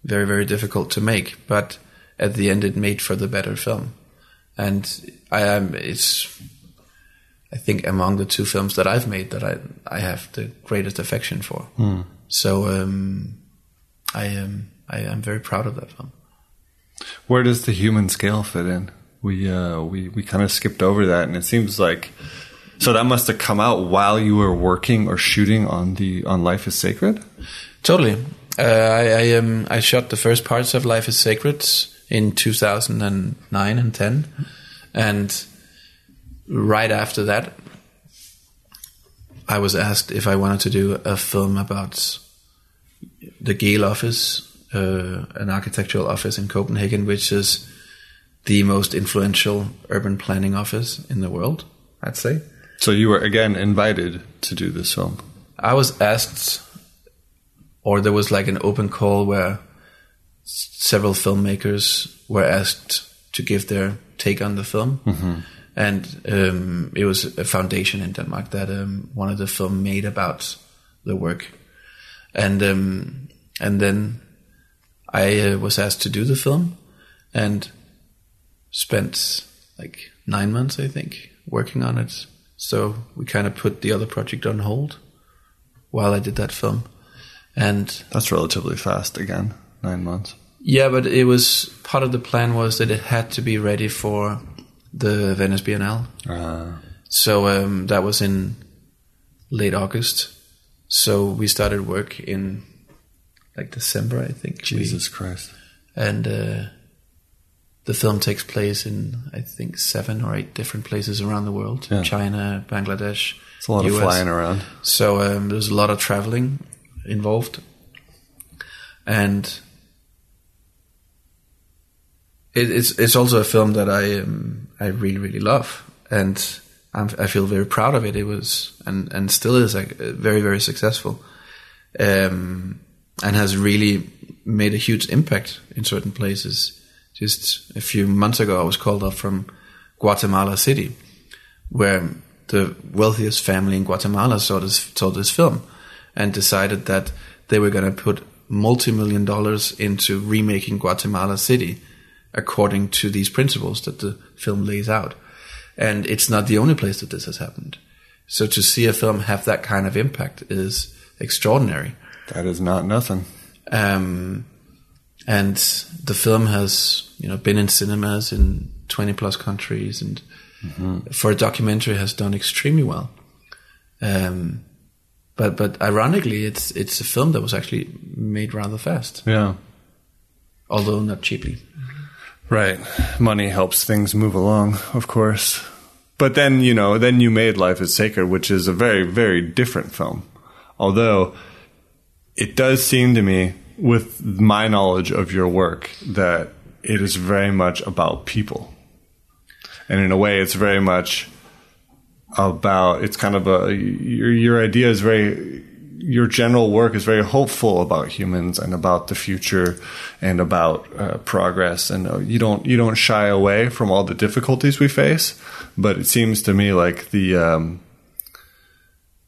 very very difficult to make, but at the end it made for the better film, and I am it's. I think among the two films that I've made that I I have the greatest affection for. So um, I am I am very proud of that film. Where does the human scale fit in? We uh, we we kind of skipped over that, and it seems like so that must have come out while you were working or shooting on the on Life is Sacred. Totally. Uh, I I, um, I shot the first parts of Life is Sacred in 2009 and 10, and right after that, I was asked if I wanted to do a film about the Gehl office, uh, an architectural office in Copenhagen, which is the most influential urban planning office in the world, I'd say. So you were again invited to do this film. I was asked, or there was like an open call where several filmmakers were asked to give their take on the film. And um, it was a foundation in Denmark that um, wanted the film made about the work. And um, and then I uh, was asked to do the film and spent like nine months, I think, working on it. So we kind of put the other project on hold while I did that film. And That's relatively fast. Again, nine months. yeah, but it was part of the plan was that it had to be ready for the Venice Biennale. Uh, So um, that was in late August. So we started work in like December, I think. We- Jesus Christ. and uh, the film takes place in I think seven or eight different places around the world: Yeah. China, Bangladesh. It's a lot of flying around. So um, there's a lot of traveling involved, and it, it's it's also a film that I um, I really really love, and I'm, I feel very proud of it. It was and and still is like very very successful, um, and has really made a huge impact in certain places. Just a few months ago, I was called up from Guatemala City, where the wealthiest family in Guatemala saw this saw this film and decided that they were going to put multi-million dollars into remaking Guatemala City according to these principles that the film lays out. And it's not the only place that this has happened. So to see a film have that kind of impact is extraordinary. That is not nothing. Um, and the film has, you know, been in cinemas in 20 plus countries and for a documentary has done extremely well. Um, but, but ironically, it's, it's a film that was actually made rather fast, Yeah. although not cheaply. Right. Money helps things move along, of course. But then, you know, then you made Life is Sacred, which is a very, very different film. Although it does seem to me, with my knowledge of your work, that it is very much about people. And in a way, it's very much about, it's kind of a, your, your idea is very your general work is very hopeful about humans and about the future and about uh, progress. And uh, you don't you don't shy away from all the difficulties we face but it seems to me like the um,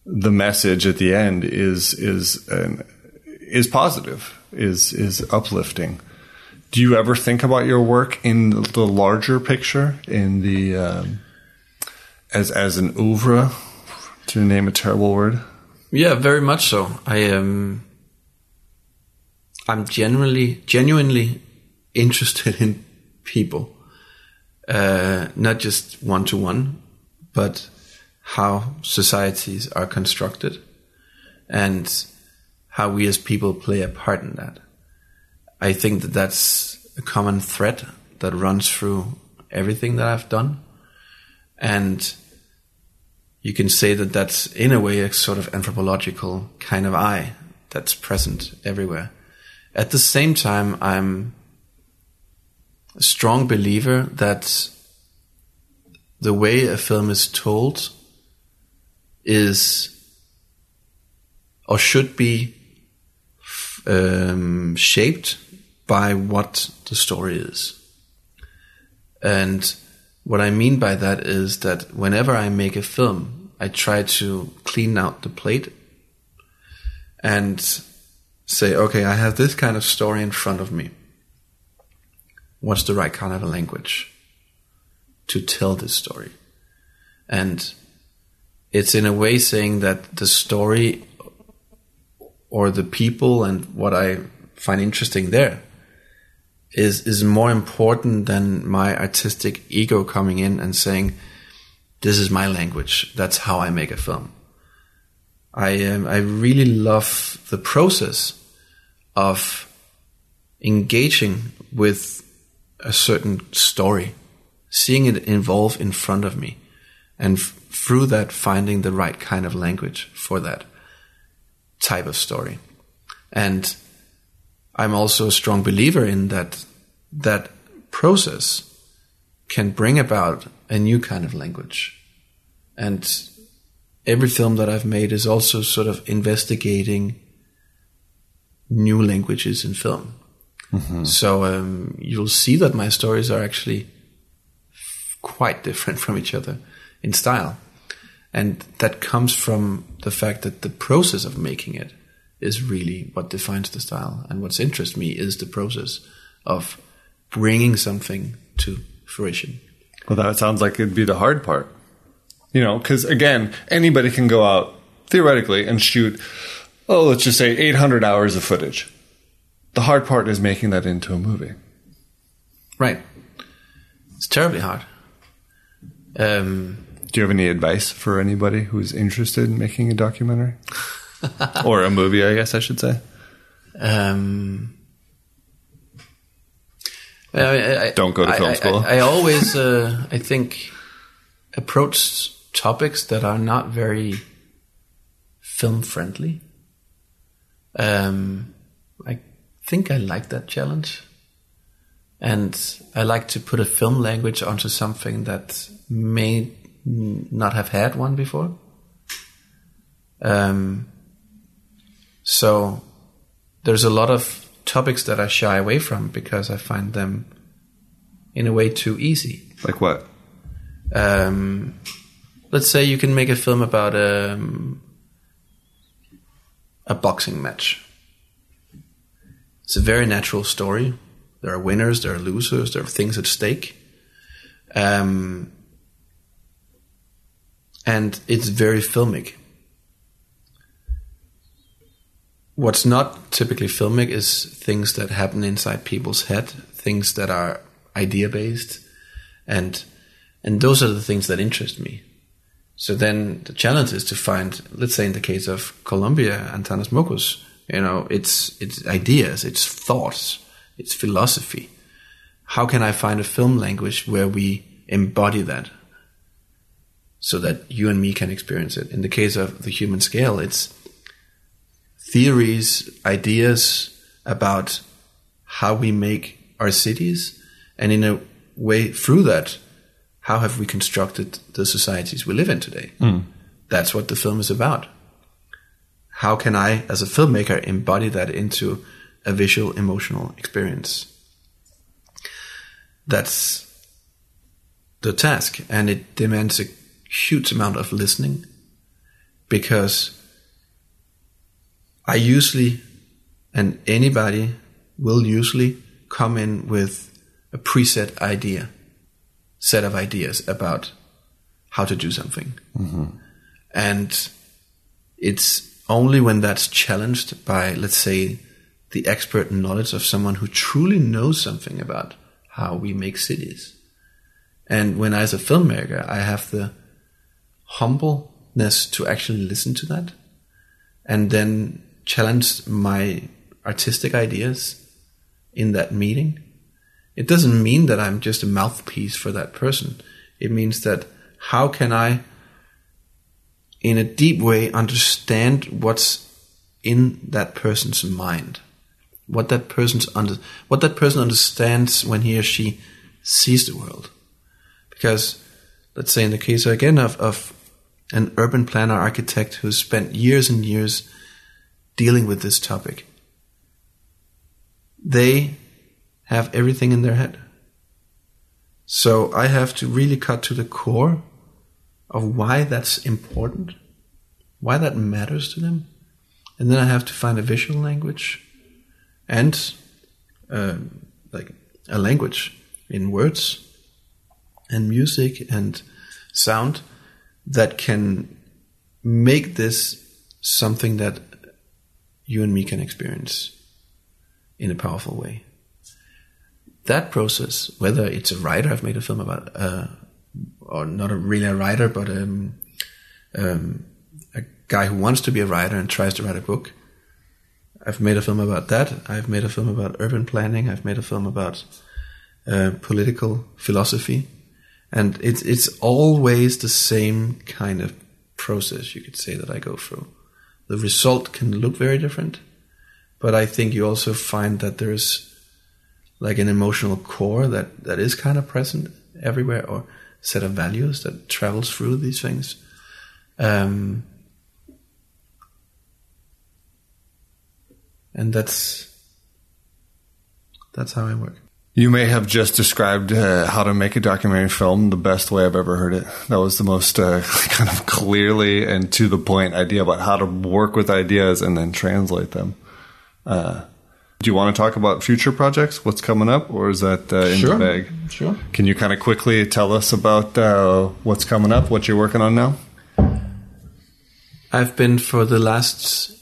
the message at the end is is an, is positive is is uplifting. Do you ever think about your work in the larger picture in the um, as as an oeuvre to name a terrible word Yeah, very much so. I um, I'm genuinely genuinely interested in people, uh, not just one to one, but how societies are constructed, and how we as people play a part in that. I think that that's a common thread that runs through everything that I've done, and you can say that that's in a way a sort of anthropological kind of eye that's present everywhere. At the same time, I'm a strong believer that the way a film is told is or should be um, shaped by what the story is. And what I mean by that is that whenever I make a film, I try to clean out the plate and say, okay, I have this kind of story in front of me. What's the right kind of a language to tell this story? And it's in a way saying that the story or the people and what I find interesting there is is more important than my artistic ego coming in and saying, "This is my language. That's how I make a film." I um, I really love the process of engaging with a certain story, seeing it evolve in front of me, and f- through that finding the right kind of language for that type of story. And I'm also a strong believer in that that process can bring about a new kind of language. And every film that I've made is also sort of investigating new languages in film. So um, you'll see that my stories are actually quite different [LAUGHS] from each other in style. And that comes from the fact that the process of making it is really what defines the style. And what's interests me is the process of bringing something to fruition. Well, that sounds like it'd be the hard part. You know, because again, anybody can go out theoretically and shoot, oh, let's just say 800 hours of footage. The hard part is making that into a movie. Right. It's terribly hard. Um, Do you have any advice for anybody who's interested in making a documentary? [LAUGHS] [LAUGHS] or a movie, I guess I should say. um, I, I, Don't go to film I- school. I, always, uh, I think, approach topics that are not very film friendly. Um, I think I like that challenge, and I like to put a film language onto something that may not have had one before. Um, so there's a lot of topics that I shy away from because I find them in a way too easy. Like what? Um, let's say you can make a film about um, a boxing match. It's a very natural story. There are winners, there are losers, there are things at stake. Um, and it's very filmic. What's not typically filmic is things that happen inside people's head, things that are idea based, and and those are the things that interest me. So then the challenge is to find, let's say in the case of Colombia and Tanas Mockus, you know, it's it's ideas, it's thoughts, it's philosophy. How can I find a film language where we embody that? So that you and me can experience it. In the case of the human scale, it's theories, ideas about how we make our cities, and in a way, through that, how have we constructed the societies we live in today? Hmm. That's what the film is about. how can I, as a filmmaker, embody that into a visual emotional experience? That's the task, and it demands a huge amount of listening because I usually, and anybody will usually come in with a preset idea, set of ideas about how to do something. Mm-hmm. And it's only when that's challenged by, let's say, the expert knowledge of someone who truly knows something about how we make cities. And when, I, as a filmmaker, I have the humbleness to actually listen to that and then challenge my artistic ideas in that meeting. It doesn't mean that I'm just a mouthpiece for that person. It means that how can I, in a deep way, understand what's in that person's mind, what that person's under, what that person understands when he or she sees the world. Because, let's say, in the case again of, of an urban planner architect who spent years and years dealing with this topic, they have everything in their head. So I have to really cut to the core of why that's important, why that matters to them. And then I have to find a visual language and uh, like a language in words and music and sound that can make this something that you and me can experience in a powerful way. That process, whether it's a writer, I've made a film about, uh, or not a, really a writer, but um, um, a guy who wants to be a writer and tries to write a book. I've made a film about that. I've made a film about urban planning. I've made a film about uh, political philosophy, and it's it's always the same kind of process. You could say that I go through. The result can look very different, but I think you also find that there's like an emotional core that that is kind of present everywhere, or set of values that travels through these things. Um, and that's that's how I work. You may have just described uh, how to make a documentary film the best way I've ever heard it. That was the most uh, [LAUGHS] kind of clearly and to the point idea about how to work with ideas and then translate them. Uh, do you want to talk about future projects? What's coming up, or is that uh, in Sure. the bag? Sure. Can you kind of quickly tell us about uh, what's coming up, what you're working on now? I've been for the last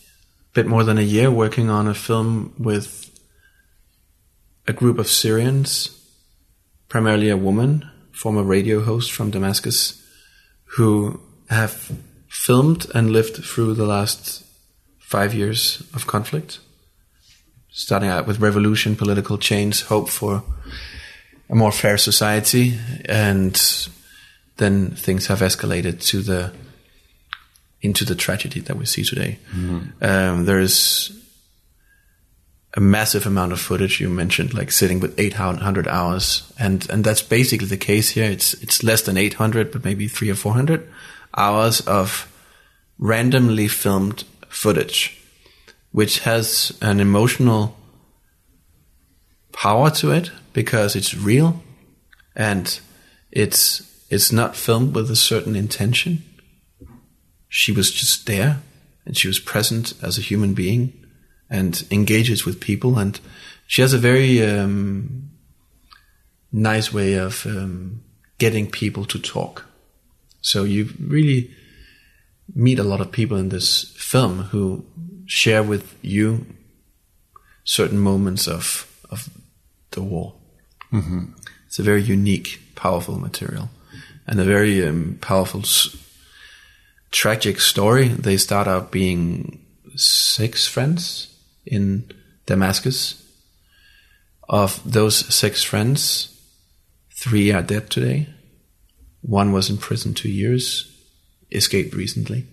bit more than a year working on a film with a group of Syrians, primarily a woman, former radio host from Damascus, who have filmed and lived through the last five years of conflict, starting out with revolution, political change, hope for a more fair society, and then things have escalated to the into the tragedy that we see today. Um, there's a massive amount of footage you mentioned, like sitting with 800 hours, and and that's basically the case here. It's it's less than 800, but maybe three or 400 hours of randomly filmed footage, which has an emotional power to it because it's real, and it's it's not filmed with a certain intention. She was just there and she was present as a human being and engages with people. And she has a very um, nice way of um, getting people to talk. So you really meet a lot of people in this film who share with you certain moments of of the war. It's a very unique powerful material and a very um, powerful s- tragic story. They start out being six friends in Damascus. Of those six friends, three are dead today. One was in prison two years, escaped recently.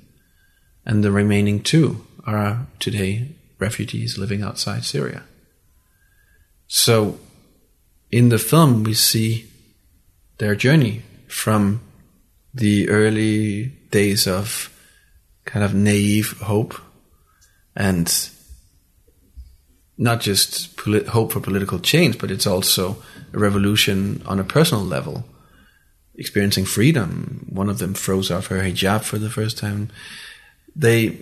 And the remaining two are today refugees living outside Syria. So, in the film, we see their journey from the early days of kind of naive hope and not just polit- hope for political change, but it's also a revolution on a personal level, experiencing freedom. One of them froze off her hijab for the first time. They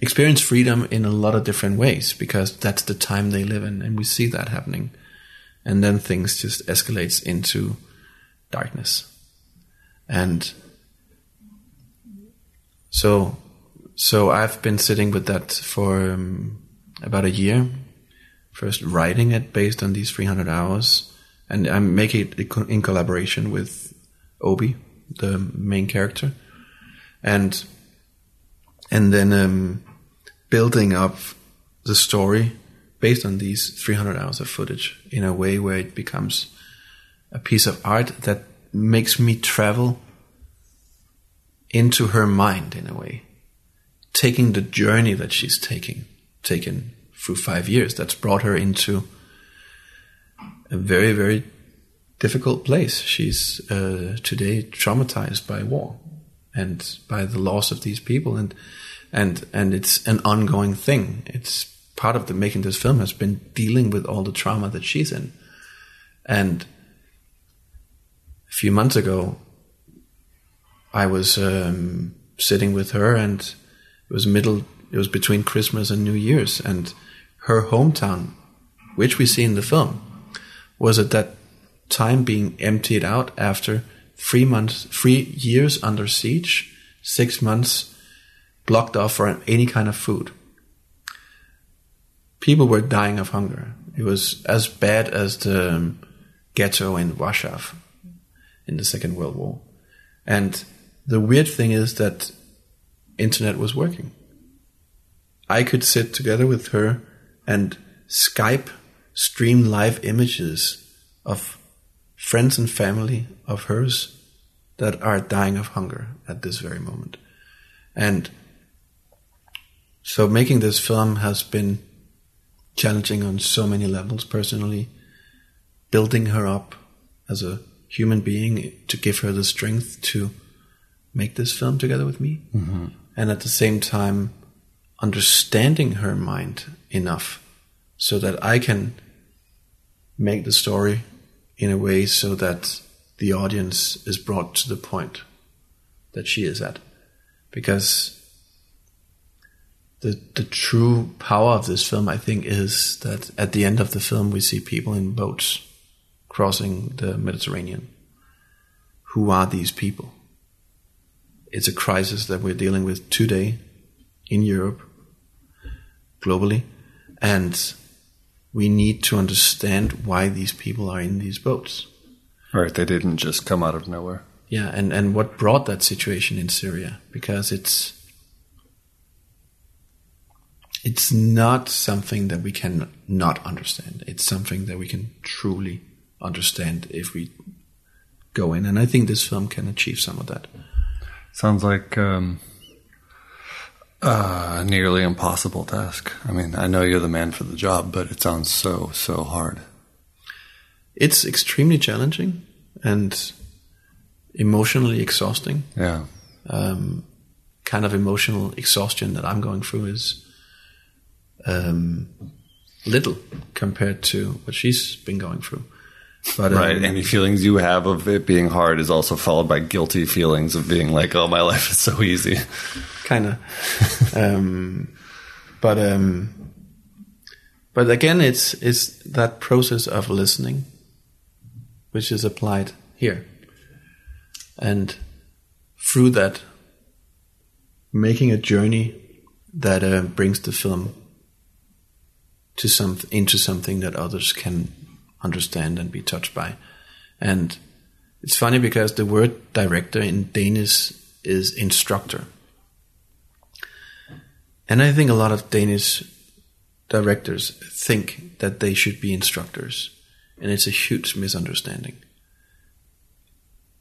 experience freedom in a lot of different ways because that's the time they live in, and we see that happening. And then things just escalates into darkness, and so so I've been sitting with that for um, about a year. First writing it based on these 300 hours, and I'm making it in collaboration with Obi, the main character, and and then um, building up the story based on these 300 hours of footage in a way where it becomes a piece of art that makes me travel into her mind in a way, taking the journey that she's taking, taken through five years. That's brought her into a very, very difficult place. She's uh, today traumatized by war and by the loss of these people, and and and it's an ongoing thing. It's part of the making this film has been dealing with all the trauma that she's in, and a few months ago, I was um, sitting with her, and it was middle. It was between Christmas and New Year's, and her hometown, which we see in the film, was at that time being emptied out after three months, three years under siege, six months blocked off for any kind of food. People were dying of hunger. It was as bad as the um, ghetto in Warsaw in the Second World War. And the weird thing is that internet was working. I could sit together with her and Skype stream live images of friends and family of hers that are dying of hunger at this very moment. And so making this film has been challenging on so many levels personally, building her up as a human being to give her the strength to make this film together with me. Mm-hmm. And at the same time, understanding her mind enough so that I can make the story in a way so that the audience is brought to the point that she is at. Because the the true power of this film, I think, is that at the end of the film we see people in boats crossing the Mediterranean. Who are these people? It's a crisis that we're dealing with today in Europe, globally, and we need to understand why these people are in these boats. Right, they didn't just come out of nowhere. Yeah, and, and what brought that situation in Syria? Because it's it's not something that we can not understand. It's something that we can truly understand if we go in. And I think this film can achieve some of that. Sounds like um, a nearly impossible task. I mean, I know you're the man for the job, but it sounds so, so hard. It's extremely challenging and emotionally exhausting. Yeah. Um, kind of emotional exhaustion that I'm going through is um, little compared to what she's been going through. But, right. Um, Any feelings you have of it being hard is also followed by guilty feelings of being like, oh, my [LAUGHS] life is so easy. Kind of. um, but, um, but again, it's, it's that process of listening, which is applied here. And through that, making a journey that uh, brings the film to some into something that others can understand and be touched by. And it's funny because the word director in Danish is instructor. And I think a lot of Danish directors think that they should be instructors. And it's a huge misunderstanding.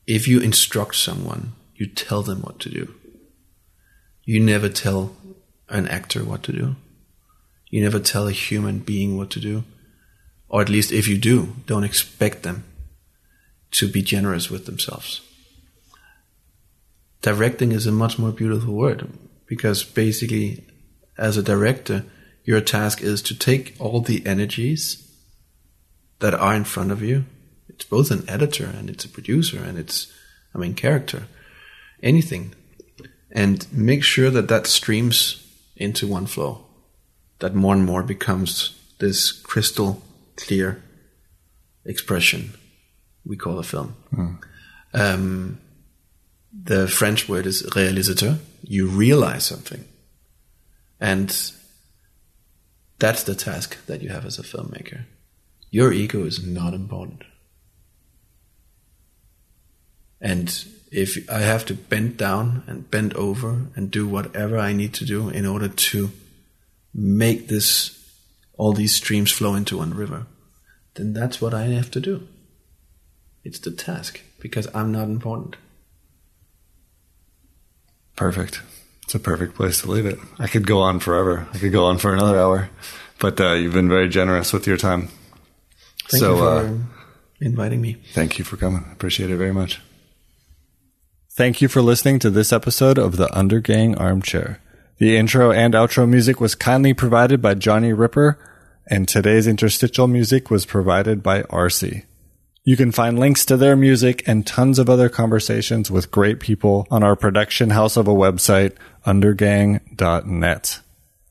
If you instruct someone, you tell them what to do. You never tell an actor what to do. You never tell a human being what to do. Or at least if you do, don't expect them to be generous with themselves. Directing is a much more beautiful word because basically as a director, your task is to take all the energies that are in front of you. It's both an editor and it's a producer and it's I mean, character, anything, and make sure that that streams into one flow, that more and more becomes this crystal clear expression we call a film. Um, the French word is réalisateur. You realize something. And that's the task that you have as a filmmaker. Your ego is not important. And if I have to bend down and bend over and do whatever I need to do in order to make this all these streams flow into one river, then that's what I have to do. It's the task because I'm not important. Perfect. It's a perfect place to leave it. I could go on forever. I could go on for another hour, but uh, you've been very generous with your time. Thank so, you for uh, inviting me. Thank you for coming. Appreciate it very much. Thank you for listening to this episode of the Undergang Armchair. The intro and outro music was kindly provided by Johnny Ripper, and today's interstitial music was provided by RC. You can find links to their music and tons of other conversations with great people on our production house of a website, undergang.net.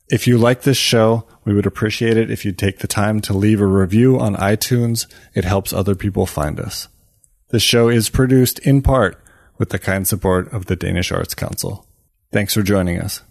If you like this show, we would appreciate it if you'd take the time to leave a review on iTunes. It helps other people find us. The show is produced in part with the kind support of the Danish Arts Council. Thanks for joining us.